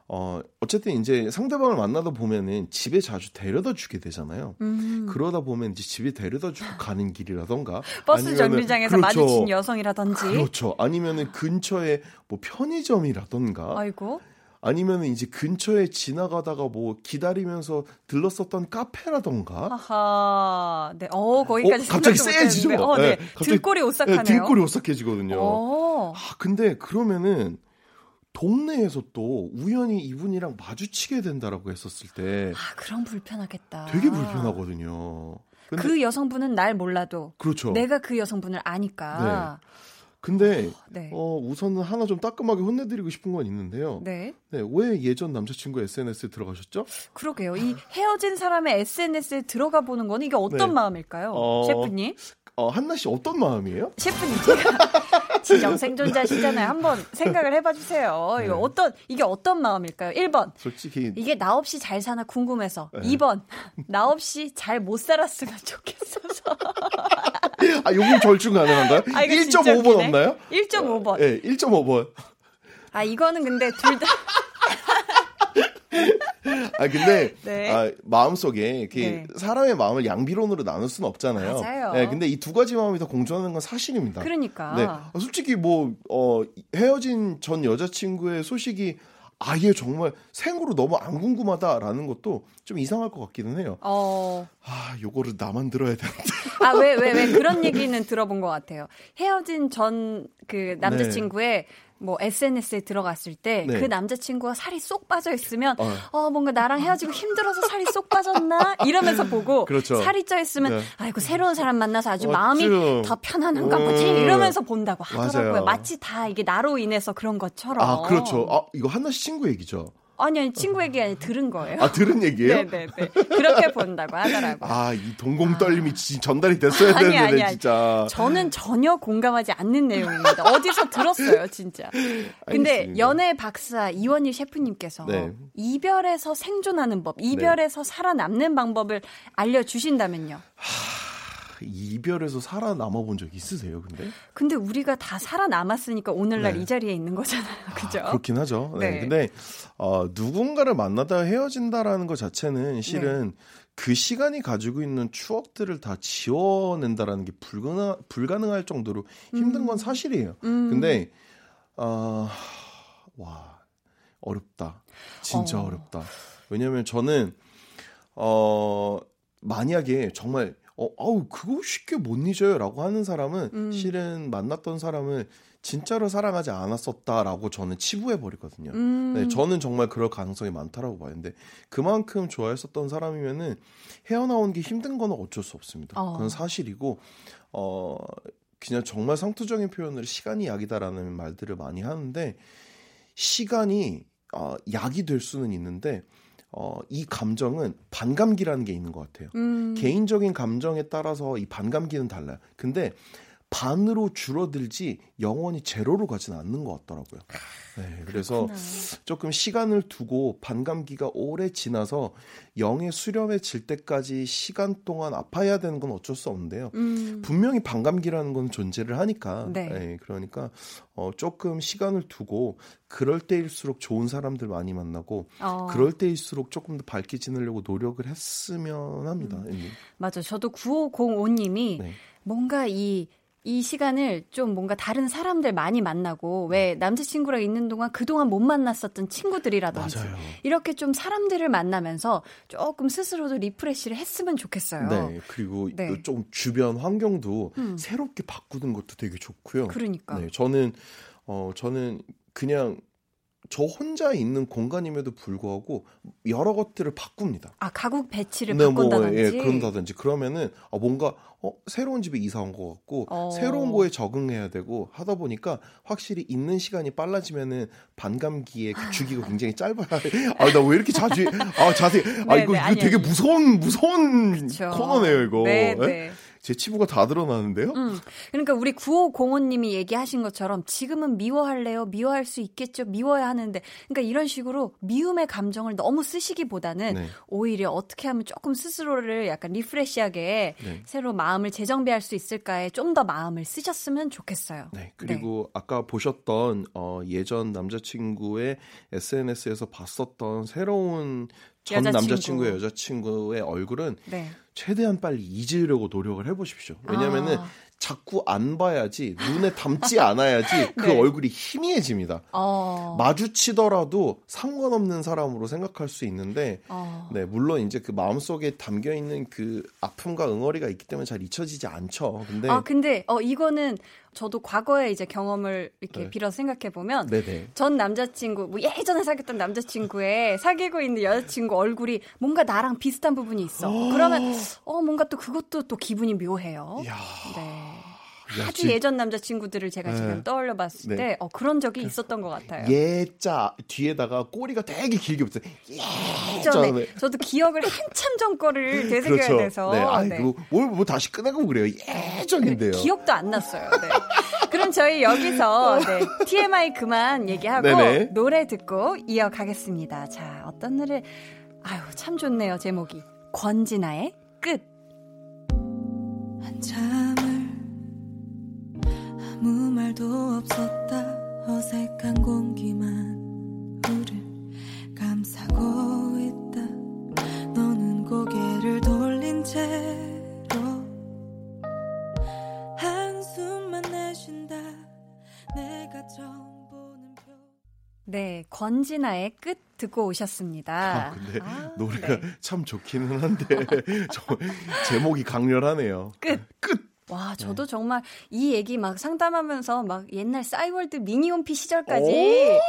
어, 어쨌든 이제 상대방을 만나다 보면은 집에 자주 데려다 주게 되잖아요. 음. 그러다 보면 이제 집에 데려다 주고 가는 길이라던가 버스 아니면은, 정류장에서 그렇죠. 마주친 여성이라든지 그렇죠. 아니면은 근처에 뭐 편의점이라던가 아이고. 아니면 이제 근처에 지나가다가 뭐 기다리면서 들렀었던 카페라던가. 아하. 네. 어, 거기까지 어, 갑자기 세지죠. 어, 네. 네. 갑자기, 등골이 오싹하네요. 네, 등골이 오싹해지거든요. 오. 아, 근데 그러면은 동네에서 또 우연히 이분이랑 마주치게 된다라고 했었을 때. 아, 그럼 불편하겠다. 되게 불편하거든요. 그 여성분은 날 몰라도. 그렇죠. 내가 그 여성분을 아니까. 네. 근데 네. 어, 우선은 하나 좀 따끔하게 혼내드리고 싶은 건 있는데요. 네. 네. 왜 예전 남자친구 SNS에 들어가셨죠? 그러게요. 이 헤어진 사람의 SNS에 들어가 보는 건 이게 어떤 네. 마음일까요, 어, 셰프님? 어, 한나 씨 어떤 마음이에요? 셰프님 제가 지정 생존자시잖아요. 한번 생각을 해봐 주세요. 이거 네. 어떤 이게 어떤 마음일까요? 1번. 솔직히 이게 나 없이 잘 사나 궁금해서. 네. 2번. 나 없이 잘 못 살았으면 좋겠어서. 아, 요금 절충 가능한가요? 아, 1.5번 없나요? 1.5번. 네, 1.5번. 아, 이거는 근데 둘 다. 아 근데 네. 아, 마음속에 이렇게 네. 사람의 마음을 양비론으로 나눌 수는 없잖아요. 맞아요. 네, 근데 이 두 가지 마음이 다 공존하는 건 사실입니다. 그러니까. 네. 아, 솔직히 뭐 어, 헤어진 전 여자친구의 소식이 아예 정말 생으로 너무 안 궁금하다라는 것도 좀 이상할 것 같기는 해요. 어. 아, 요거를 나만 들어야 되는데. 아, 왜, 왜, 왜 그런 얘기는 들어본 것 같아요. 헤어진 전 그 남자친구의 네. 뭐 SNS에 들어갔을 때그 네. 남자친구가 살이 쏙 빠져 있으면 어. 어. 뭔가 나랑 헤어지고 힘들어서 살이 쏙 빠졌나 이러면서 보고 그렇죠. 살이 쪄 있으면 네. 아이고 새로운 사람 만나서 아주 맞죠. 마음이 더 편안한가 보지 음. 이러면서 본다고 하더라고요. 맞아요. 마치 다 이게 나로 인해서 그런 것처럼. 아 그렇죠. 아 이거 한나 씨 친구 얘기죠. 아니, 아니 친구에게 아니 들은 거예요. 아 들은 얘기예요? 네네네. 그렇게 본다고 하더라고요. 아이 동공 떨림이 아. 전달이 됐어야 아니, 되는데 아니, 아니. 진짜. 저는 전혀 공감하지 않는 내용입니다. 어디서 들었어요, 진짜. 근데 알겠습니다. 연애 박사 이원희 셰프님께서 네. 이별에서 생존하는 법, 이별에서 네. 살아남는 방법을 알려주신다면요. 하... 이별에서 살아남아 본 적 있으세요, 근데? 근데 우리가 다 살아남았으니까 오늘날 네. 이 자리에 있는 거잖아요. 그죠? 아, 그렇긴 하죠. 네. 네. 근데, 어, 누군가를 만나다 헤어진다라는 것 자체는 실은 네. 그 시간이 가지고 있는 추억들을 다 지워낸다라는 게 불가능, 불가능할 정도로 힘든 건 음. 사실이에요. 음. 근데, 어, 와, 어렵다. 진짜 어. 렵다 왜냐면 저는, 어, 만약에 정말 어, 아우, 그거 쉽게 못 잊어요. 라고 하는 사람은 음. 실은 만났던 사람을 진짜로 사랑하지 않았었다라고 저는 치부해 버리거든요. 음. 네, 저는 정말 그럴 가능성이 많다라고 봐요. 근데 그만큼 좋아했었던 사람이면은 헤어나온 게 힘든 거는 어쩔 수 없습니다. 어. 그건 사실이고, 어, 그냥 정말 상투적인 표현으로 시간이 약이다라는 말들을 많이 하는데, 시간이 어, 약이 될 수는 있는데, 어, 이 감정은 반감기라는 게 있는 것 같아요. 음. 개인적인 감정에 따라서 이 반감기는 달라요. 근데 반으로 줄어들지 영원히 제로로 가지는 않는 것 같더라고요. 네, 그래서 그렇구나. 조금 시간을 두고 반감기가 오래 지나서 영의 수렴해질 때까지 시간 동안 아파야 되는 건 어쩔 수 없는데요. 음. 분명히 반감기라는 건 존재를 하니까. 네. 네 그러니까 어, 조금 시간을 두고 그럴 때일수록 좋은 사람들 많이 만나고 어. 그럴 때일수록 조금 더 밝게 지내려고 노력을 했으면 합니다. 음. 맞아. 저도 9505님이 네. 뭔가 이 이 시간을 좀 뭔가 다른 사람들 많이 만나고 왜 네. 남자친구랑 있는 동안 그동안 못 만났었던 친구들이라든지 맞아요. 이렇게 좀 사람들을 만나면서 조금 스스로도 리프레시를 했으면 좋겠어요. 네. 그리고 네. 좀 주변 환경도 음. 새롭게 바꾸는 것도 되게 좋고요. 그러니까. 네. 저는 어 저는 그냥 저 혼자 있는 공간임에도 불구하고 여러 것들을 바꿉니다. 아 가구 배치를 네, 뭐, 바꾼다든지. 뭐, 예, 그런다든지 그러면은 아, 뭔가 어, 새로운 집에 이사 온 것 같고 어. 새로운 거에 적응해야 되고 하다 보니까 확실히 있는 시간이 빨라지면은 반감기에 그 주기가 굉장히 짧아야 아나 왜 이렇게 자주 아 자세히 아 네, 이거, 네, 이거 되게 무서운 무서운 그쵸. 코너네요 이거. 네, 네. 네? 제 치부가 다 드러나는데요? 음, 그러니까 우리 9505님이 얘기하신 것처럼 지금은 미워할래요? 미워할 수 있겠죠? 미워야 하는데. 그러니까 이런 식으로 미움의 감정을 너무 쓰시기보다는 네. 오히려 어떻게 하면 조금 스스로를 약간 리프레시하게 네. 새로 마음을 재정비할 수 있을까에 좀 더 마음을 쓰셨으면 좋겠어요. 네. 그리고 네. 아까 보셨던 어, 예전 남자친구의 SNS에서 봤었던 새로운 전 여자친구. 남자친구 의 여자친구의 얼굴은 네. 최대한 빨리 잊으려고 노력을 해보십시오. 왜냐면은 아. 자꾸 안 봐야지 눈에 담지 않아야지 그 네. 얼굴이 희미해집니다. 어. 마주치더라도 상관없는 사람으로 생각할 수 있는데 어. 네 물론 이제 그 마음속에 담겨 있는 그 아픔과 응어리가 있기 때문에 잘 잊혀지지 않죠. 근데 아 근데 어 이거는 저도 과거에 이제 경험을 이렇게 네. 빌어 생각해 보면 전 남자친구 뭐 예전에 사귀었던 남자친구의 사귀고 있는 여자친구 얼굴이 뭔가 나랑 비슷한 부분이 있어. 그러면 어 뭔가 또 그것도 또 기분이 묘해요. 야. 네. 아주 예전 남자친구들을 제가 네. 지금 떠올려 봤을 네. 때, 어, 그런 적이 그 있었던 것 같아요. 예자 뒤에다가 꼬리가 되게 길게 붙어요. 예전에. 네. 저도 기억을 한참 전 거를 되새겨야 그렇죠. 돼서. 네. 아이고, 네. 뭘, 뭐 다시 꺼내고 그래요. 예전인데요. 기억도 안 났어요. 네. 그럼 저희 여기서 네, TMI 그만 얘기하고 네네. 노래 듣고 이어가겠습니다. 자, 어떤 노래, 아유, 참 좋네요, 제목이. 권진아의 끝. 한참 아무 말도 없었다 어색한 공기만 우릴 감싸고 있다 너는 고개를 돌린 채로 한숨만 내쉰다 내가 처음 보는 표 네, 권진아의 끝 듣고 오셨습니다. 아, 근데 아, 노래가 네. 참 좋기는 한데 제목이 강렬하네요. 끝. 끝. 와, 저도 네. 정말 이 얘기 막 상담하면서 막 옛날 싸이월드 미니홈피 시절까지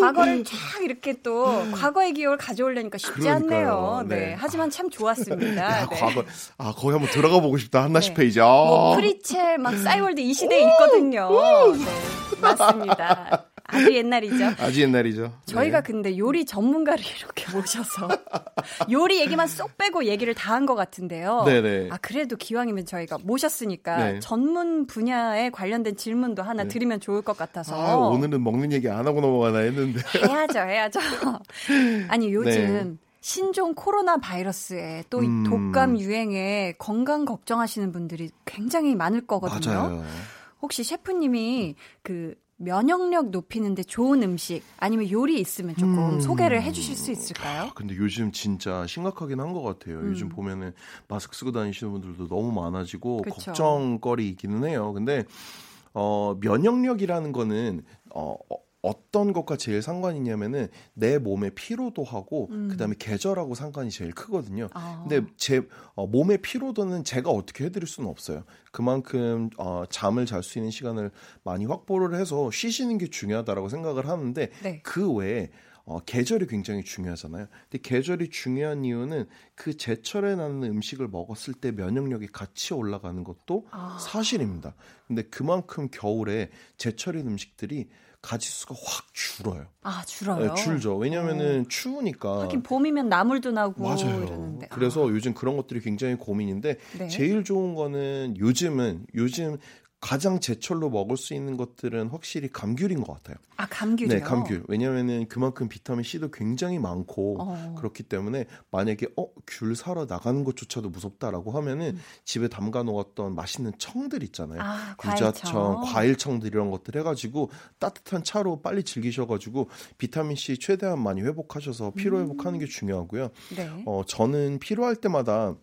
과거를 쫙 이렇게 또 과거의 기억을 가져오려니까 쉽지 그러니까요. 않네요. 네. 네. 하지만 참 좋았습니다. 야, 네. 과거, 아, 거기 한번 들어가 보고 싶다. 한나 씨네 페이지. 아. 뭐 프리첼 막 싸이월드 이 시대에 있거든요. 네. 맞습니다. 아주 옛날이죠. 아주 옛날이죠. 저희가 네. 근데 요리 전문가를 이렇게 모셔서 요리 얘기만 쏙 빼고 얘기를 다 한 것 같은데요. 네네. 아 그래도 기왕이면 저희가 모셨으니까 네. 전문 분야에 관련된 질문도 하나 네. 드리면 좋을 것 같아서. 아, 오늘은 먹는 얘기 안 하고 넘어가나 했는데. 해야죠, 해야죠. 아니 요즘. 네. 신종 코로나 바이러스에 또이 음. 독감 유행에 건강 걱정하시는 분들이 굉장히 많을 거거든요. 맞아요. 혹시 셰프님이 그 면역력 높이는데 좋은 음식 아니면 요리 있으면 조금 음. 소개를 해주실 수 있을까요? 아, 근데 요즘 진짜 심각하긴 한 것 같아요. 음. 요즘 보면은 마스크 쓰고 다니시는 분들도 너무 많아지고 그쵸. 걱정거리이기는 해요. 근데 어 면역력이라는 거는 어 어떤 것과 제일 상관이 있냐면은 내 몸의 피로도하고 음. 그다음에 계절하고 상관이 제일 크거든요. 아. 근데 제 어, 몸의 피로도는 제가 어떻게 해드릴 수는 없어요. 그만큼 어, 잠을 잘 수 있는 시간을 많이 확보를 해서 쉬시는 게 중요하다라고 생각을 하는데 네. 그 외에 어, 계절이 굉장히 중요하잖아요. 근데 계절이 중요한 이유는 그 제철에 나는 음식을 먹었을 때 면역력이 같이 올라가는 것도 아. 사실입니다. 근데 그만큼 겨울에 제철인 음식들이 가지수가 확 줄어요. 아 줄어요? 네, 줄죠. 왜냐면은 오. 어. 추우니까. 하긴 봄이면 나물도 나고 맞아요. 이러는데. 그래서 아. 요즘 그런 것들이 굉장히 고민인데 네. 제일 좋은 거는 요즘은 요즘 가장 제철로 먹을 수 있는 것들은 확실히 감귤인 것 같아요. 아 감귤이요? 네, 감귤. 왜냐하면은 그만큼 비타민 C도 굉장히 많고 어. 그렇기 때문에 만약에 어귤 사러 나가는 것조차도 무섭다라고 하면은 음. 집에 담가 놓았던 맛있는 청들 있잖아요. 아, 유자청, 과일청들 이런 것들 해가지고 따뜻한 차로 빨리 즐기셔가지고 비타민 C 최대한 많이 회복하셔서 피로 회복하는 음. 게 중요하고요. 네. 어 저는 필요할 때마다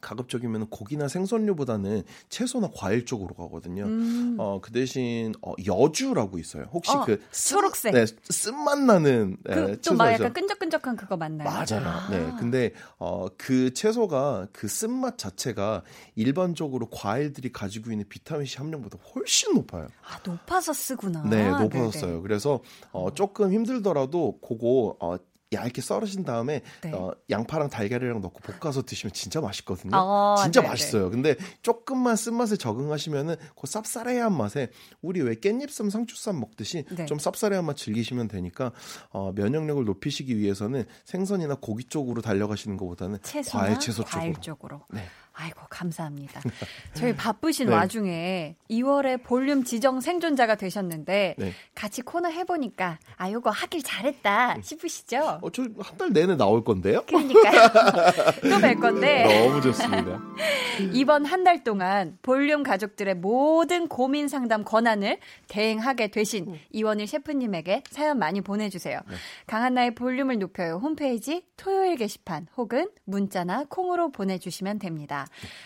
가급적이면 고기나 생선류보다는 채소나 과일 쪽으로 가거든요. 음. 어, 그 대신 어, 여주라고 있어요. 혹시 어, 그 쓴, 초록색 네, 쓴맛 나는 그, 네, 좀막 약간 끈적끈적한 그거 맞나요? 맞아요. 아. 네. 근데 어, 그 채소가 그 쓴맛 자체가 일반적으로 과일들이 가지고 있는 비타민 C 함량보다 훨씬 높아요. 아, 높아서 쓰구나. 네, 높아서 써요. 그래서 어, 조금 힘들더라도 그거 어, 얇게 썰으신 다음에 네. 어, 양파랑 달걀이랑 넣고 볶아서 드시면 진짜 맛있거든요. 어, 진짜 네네. 맛있어요. 근데 조금만 쓴맛에 적응하시면은 그 쌉싸래한 맛에 우리 왜 깻잎쌈, 상추쌈 먹듯이 네. 좀 쌉싸래한 맛 즐기시면 되니까 어, 면역력을 높이시기 위해서는 생선이나 고기 쪽으로 달려가시는 것보다는 과일 채소 과일 쪽으로. 쪽으로. 네. 아이고 감사합니다. 저희 바쁘신 네. 와중에 2월에 볼륨 지정 생존자가 되셨는데 네. 같이 코너 해보니까 아 요거 하길 잘했다 싶으시죠? 어, 저 한 달 내내 나올 건데요? 그러니까요. 또 뵐 건데. 너무 좋습니다. 이번 한 달 동안 볼륨 가족들의 모든 고민 상담 권한을 대행하게 되신 음. 이원일 셰프님에게 사연 많이 보내주세요. 네. 강한나의 볼륨을 높여요 홈페이지 토요일 게시판 혹은 문자나 콩으로 보내주시면 됩니다.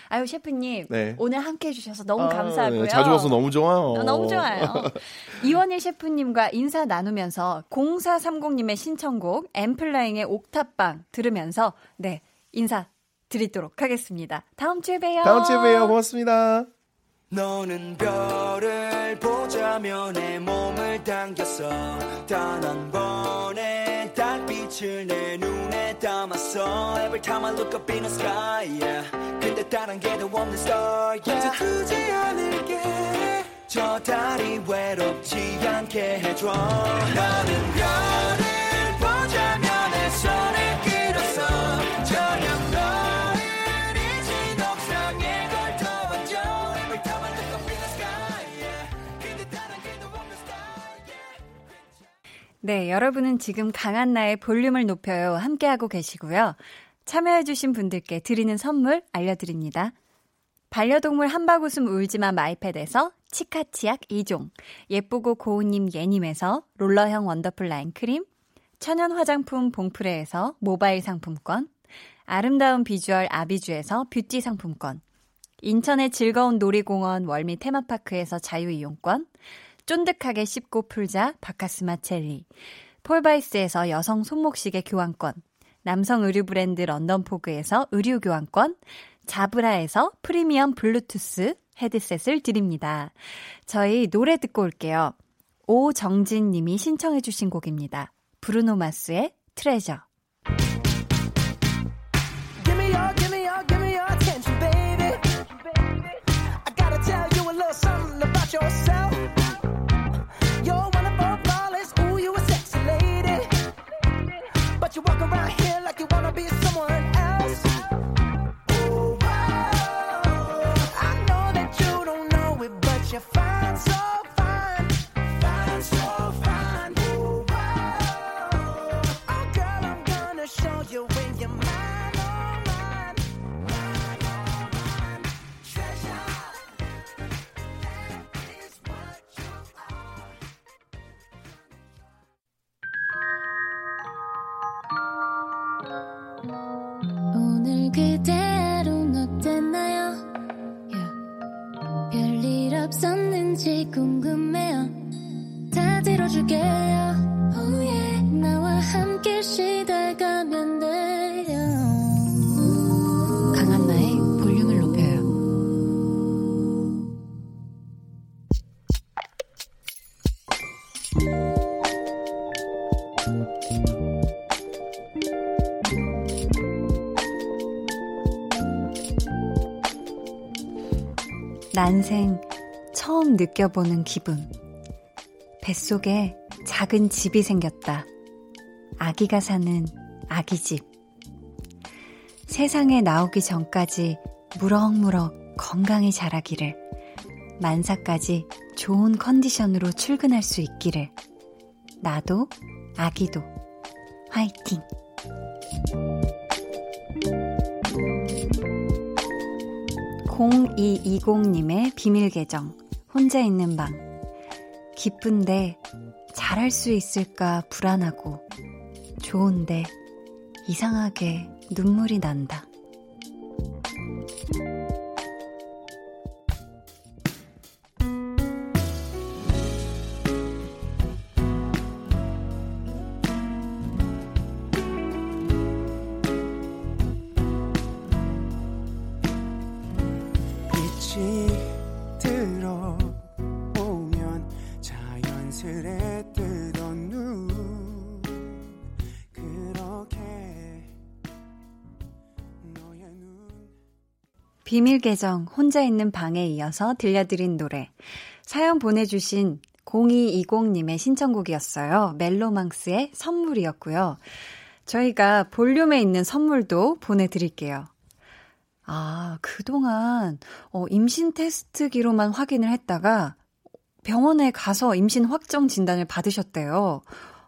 아유 셰프님 네. 오늘 함께 해 주셔서 너무 아, 감사하고요. 네, 자주 봐서 너무 좋아요. 아, 너무 좋아요. 이원일 셰프님과 인사 나누면서 0430님의 신청곡 엠플라잉의 옥탑방 들으면서 네 인사 드리도록 하겠습니다. 다음 주에 봬요. 다음 주에 봬요. 고맙습니다. 너는 별을 보자며 내 몸을 당겼어 단 한 번의 달빛을 내 눈에 담았어 Every time I look up in the sky yeah. 근데 다른 게더 없는 star yeah. 이제 두지 않을게 저 달이 외롭지 않게 해줘 너는 별을 네, 여러분은 지금 강한 나의 볼륨을 높여요. 함께하고 계시고요. 참여해주신 분들께 드리는 선물 알려드립니다. 반려동물 한바구음 울지마 마이패드에서 치카치약 2종, 예쁘고 고운님 예님에서 롤러형 원더풀 라인 크림, 천연 화장품 봉프레에서 모바일 상품권, 아름다운 비주얼 아비주에서 뷰티 상품권, 인천의 즐거운 놀이공원 월미 테마파크에서 자유이용권, 쫀득하게 씹고 풀자 박카스맛 젤리. 폴바이스에서 여성 손목시계 교환권. 남성 의류 브랜드 런던포그에서 의류 교환권. 자브라에서 프리미엄 블루투스 헤드셋을 드립니다. 저희 노래 듣고 올게요. 오정진 님이 신청해 주신 곡입니다. 브루노 마스의 Treasure. Give 다 들어줄게요 oh yeah. 나와 함께 시달가면 돼요 강한나의 볼륨을 높여요 난생 처음 느껴보는 기분. 뱃속에 작은 집이 생겼다. 아기가 사는 아기 집. 세상에 나오기 전까지 무럭무럭 건강히 자라기를 만사까지 좋은 컨디션으로 출근할 수 있기를. 나도, 아기도, 화이팅! 0220님의 비밀 계정, 혼자 있는 방. 기쁜데 잘할 수 있을까 불안하고, 좋은데 이상하게 눈물이 난다. 비밀 계정 혼자 있는 방에 이어서 들려드린 노래. 사연 보내주신 0220님의 신청곡이었어요. 멜로망스의 선물이었고요. 저희가 볼륨에 있는 선물도 보내드릴게요. 아, 그동안, 어, 임신 테스트기로만 확인을 했다가 병원에 가서 임신 확정 진단을 받으셨대요.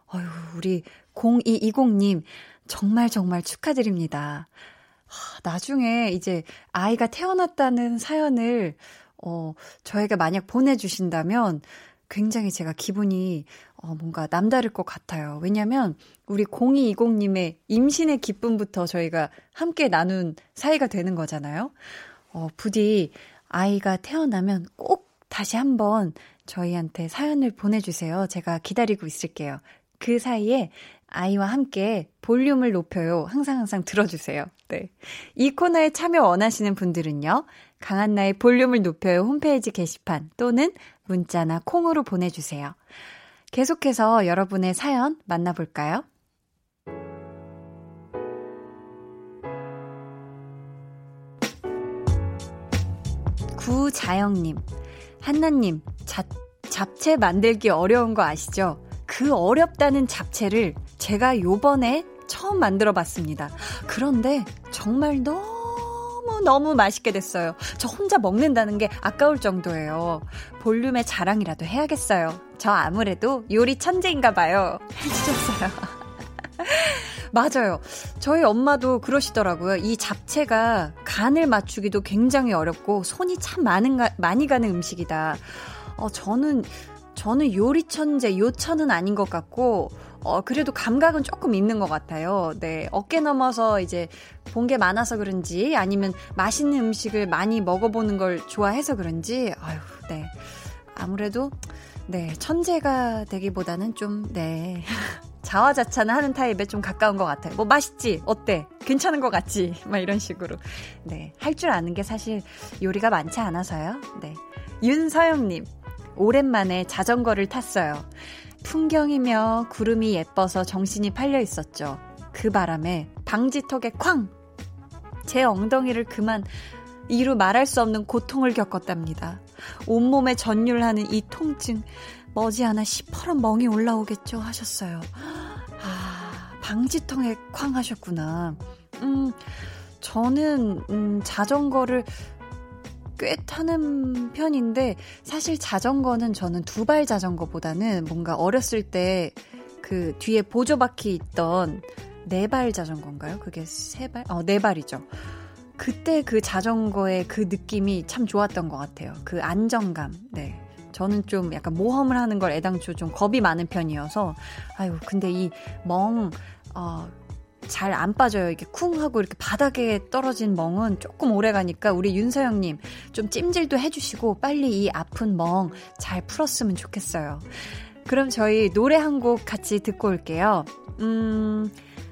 어휴, 우리 0220님, 정말 정말 축하드립니다. 나중에 이제 아이가 태어났다는 사연을 어, 저에게 만약 보내주신다면 굉장히 제가 기분이 어, 뭔가 남다를 것 같아요. 왜냐면 우리 0220님의 임신의 기쁨부터 저희가 함께 나눈 사이가 되는 거잖아요. 어, 부디 아이가 태어나면 꼭 다시 한번 저희한테 사연을 보내주세요. 제가 기다리고 있을게요. 그 사이에 아이와 함께 볼륨을 높여요. 항상 항상 들어주세요. 네. 이 코너에 참여 원하시는 분들은요. 강한나의 볼륨을 높여요 홈페이지 게시판 또는 문자나 콩으로 보내주세요. 계속해서 여러분의 사연 만나볼까요? 구자영님, 한나님, 잡, 잡채 만들기 어려운 거 아시죠? 그 어렵다는 잡채를 제가 요번에 처음 만들어 봤습니다. 그런데 정말 너무 너무 맛있게 됐어요. 저 혼자 먹는다는 게 아까울 정도예요. 볼륨의 자랑이라도 해야겠어요. 저 아무래도 요리 천재인가 봐요. 해주셨어요. 맞아요. 저희 엄마도 그러시더라고요. 이 잡채가 간을 맞추기도 굉장히 어렵고 손이 참 많은 가, 많이 가는 음식이다. 어, 저는 저는 요리 천재, 요천은 아닌 것 같고, 어, 그래도 감각은 조금 있는 것 같아요. 네. 어깨 넘어서 이제 본 게 많아서 그런지, 아니면 맛있는 음식을 많이 먹어보는 걸 좋아해서 그런지, 아유, 네. 아무래도, 네. 천재가 되기보다는 좀, 네. 자화자찬 하는 타입에 좀 가까운 것 같아요. 뭐 맛있지? 어때? 괜찮은 것 같지? 막 이런 식으로. 네. 할 줄 아는 게 사실 요리가 많지 않아서요. 네. 윤서영님. 오랜만에 자전거를 탔어요. 풍경이며 구름이 예뻐서 정신이 팔려 있었죠. 그 바람에 방지턱에 쾅! 제 엉덩이를 그만 이루 말할 수 없는 고통을 겪었답니다. 온몸에 전율하는 이 통증, 머지않아 시퍼런 멍이 올라오겠죠 하셨어요. 아, 방지턱에 쾅 하셨구나. 음, 저는, 음, 자전거를 꽤 타는 편인데 사실 자전거는 저는 두 발 자전거보다는 뭔가 어렸을 때 그 뒤에 보조바퀴 있던 네 발 자전거인가요? 그게 세 발? 어, 네 발이죠. 그때 그 자전거의 그 느낌이 참 좋았던 것 같아요. 그 안정감. 네. 저는 좀 약간 모험을 하는 걸 애당초 좀 겁이 많은 편이어서, 아유, 근데 이 멍, 어, 잘 안 빠져요. 이렇게 쿵 하고 이렇게 바닥에 떨어진 멍은 조금 오래 가니까 우리 윤서영님 좀 찜질도 해주시고 빨리 이 아픈 멍 잘 풀었으면 좋겠어요. 그럼 저희 노래 한 곡 같이 듣고 올게요. 음,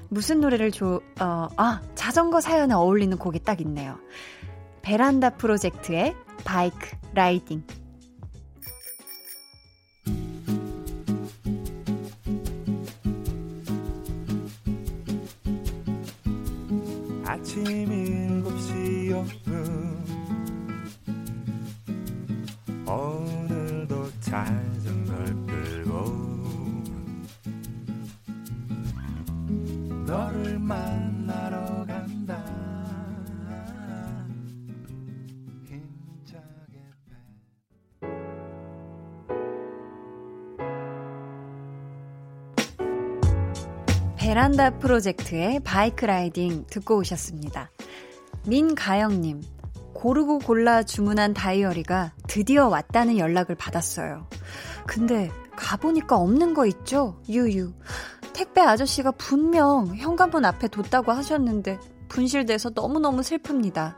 무슨 노래를 줘, 어, 아, 자전거 사연에 어울리는 곡이 딱 있네요. 베란다 프로젝트의 바이크 라이딩. 아침 일곱 시 오분 오늘도 자전걸 끌고 너를 만 베란다 프로젝트의 바이크 라이딩 듣고 오셨습니다. 민가영님, 고르고 골라 주문한 다이어리가 드디어 왔다는 연락을 받았어요. 근데 가보니까 없는 거 있죠? 유유. 택배 아저씨가 분명 현관문 앞에 뒀다고 하셨는데 분실돼서 너무너무 슬픕니다.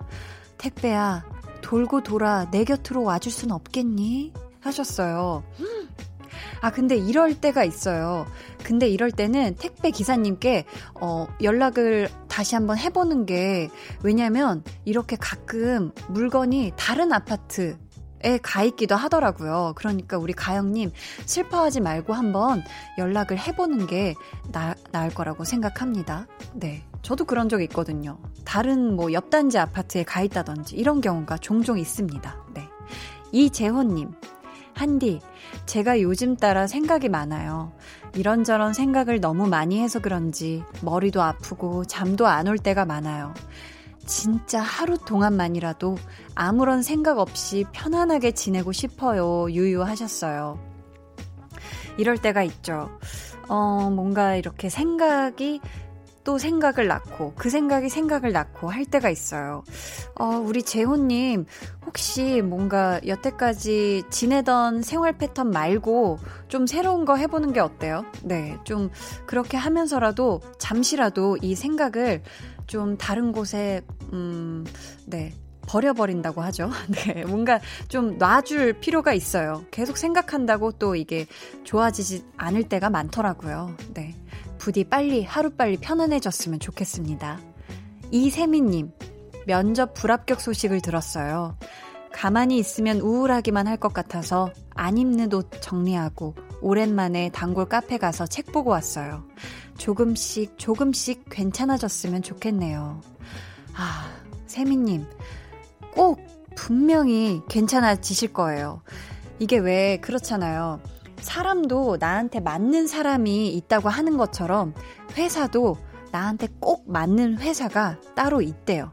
택배야, 돌고 돌아 내 곁으로 와줄 순 없겠니? 하셨어요. 아, 근데 이럴 때가 있어요. 근데 이럴 때는 택배 기사님께, 어, 연락을 다시 한번 해보는 게, 왜냐면, 이렇게 가끔 물건이 다른 아파트, 에가 있기도 하더라고요. 그러니까 우리 가영님 슬퍼하지 말고 한번 연락을 해보는 게 나, 나을 거라고 생각합니다. 네. 저도 그런 적 있거든요. 다른 뭐 옆단지 아파트에 가 있다든지 이런 경우가 종종 있습니다. 네. 이재호님, 한디, 제가 요즘 따라 생각이 많아요. 이런저런 생각을 너무 많이 해서 그런지 머리도 아프고 잠도 안 올 때가 많아요. 진짜 하루 동안만이라도 아무런 생각 없이 편안하게 지내고 싶어요. 유유하셨어요. 이럴 때가 있죠. 어, 뭔가 이렇게 생각이 또 생각을 낳고 그 생각이 생각을 낳고 할 때가 있어요. 어, 우리 재호님 혹시 뭔가 여태까지 지내던 생활 패턴 말고 좀 새로운 거 해보는 게 어때요? 네, 좀 그렇게 하면서라도 잠시라도 이 생각을 좀 다른 곳에 음, 네. 버려버린다고 하죠. 네, 뭔가 좀 놔줄 필요가 있어요. 계속 생각한다고 또 이게 좋아지지 않을 때가 많더라고요. 네. 부디 빨리 하루빨리 편안해졌으면 좋겠습니다. 이세미님, 면접 불합격 소식을 들었어요. 가만히 있으면 우울하기만 할 것 같아서 안 입는 옷 정리하고 오랜만에 단골 카페 가서 책 보고 왔어요. 조금씩 조금씩 괜찮아졌으면 좋겠네요. 아, 세미님, 꼭 분명히 괜찮아지실 거예요. 이게 왜 그렇잖아요. 사람도 나한테 맞는 사람이 있다고 하는 것처럼 회사도 나한테 꼭 맞는 회사가 따로 있대요.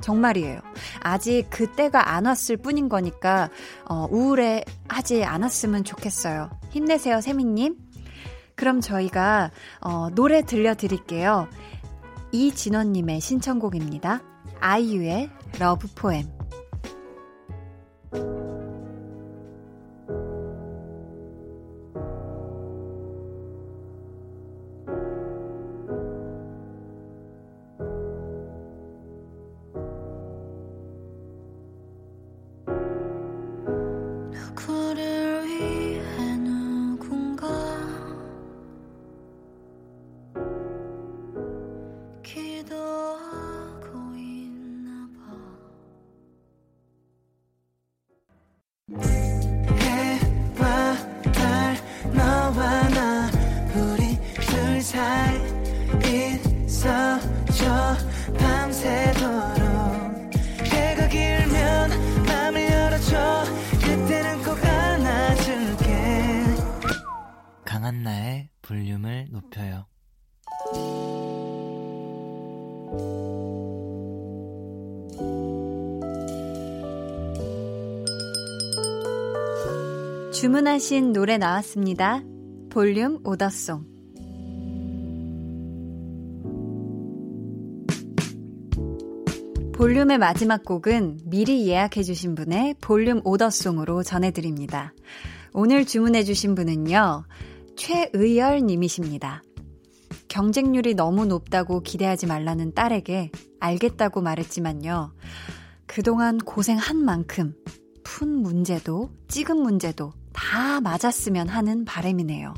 정말이에요. 아직 그때가 안 왔을 뿐인 거니까 어, 우울해 하지 않았으면 좋겠어요. 힘내세요, 세미님. 그럼 저희가 어, 노래 들려드릴게요. 이진원님의 신청곡입니다. 아이유의 Love Poem. 주문하신 노래 나왔습니다. 볼륨 오더송. 볼륨의 마지막 곡은 미리 예약해주신 분의 볼륨 오더송으로 전해드립니다. 오늘 주문해주신 분은요, 최의열 님이십니다. 경쟁률이 너무 높다고 기대하지 말라는 딸에게 알겠다고 말했지만요. 그동안 고생한 만큼 푼 문제도 찍은 문제도 다 맞았으면 하는 바램이네요.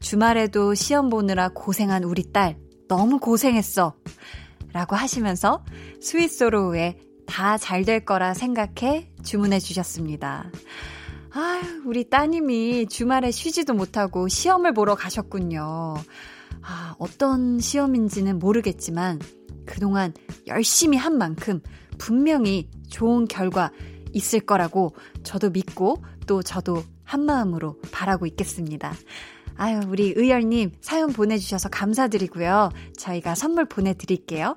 주말에도 시험 보느라 고생한 우리 딸, 너무 고생했어. 라고 하시면서 스위스로우에 다 잘 될 거라 생각해 주문해 주셨습니다. 아, 우리 따님이 주말에 쉬지도 못하고 시험을 보러 가셨군요. 아, 어떤 시험인지는 모르겠지만 그동안 열심히 한 만큼 분명히 좋은 결과 있을 거라고 저도 믿고 또 저도 한마음으로 바라고 있겠습니다. 아유, 우리 의열님 사연 보내주셔서 감사드리고요. 저희가 선물 보내드릴게요.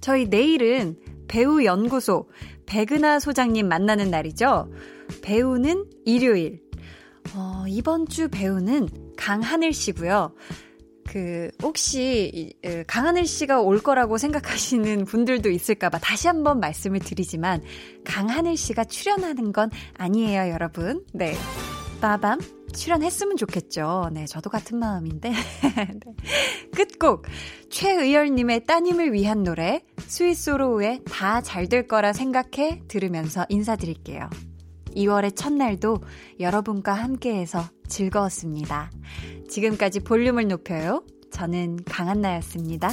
저희 내일은 배우연구소 백은하 소장님 만나는 날이죠. 배우는 일요일. 어, 이번 주 배우는 강하늘 씨고요. 그 그, 혹시, 강하늘 씨가 올 거라고 생각하시는 분들도 있을까봐 다시 한번 말씀을 드리지만, 강하늘 씨가 출연하는 건 아니에요, 여러분. 네. 빠밤. 출연했으면 좋겠죠. 네, 저도 같은 마음인데. 네. 끝곡. 최의열님의 따님을 위한 노래, 스위스로우의 다 잘 될 거라 생각해 들으면서 인사드릴게요. 2월의 첫날도 여러분과 함께해서 즐거웠습니다. 지금까지 볼륨을 높여요. 저는 강한나였습니다.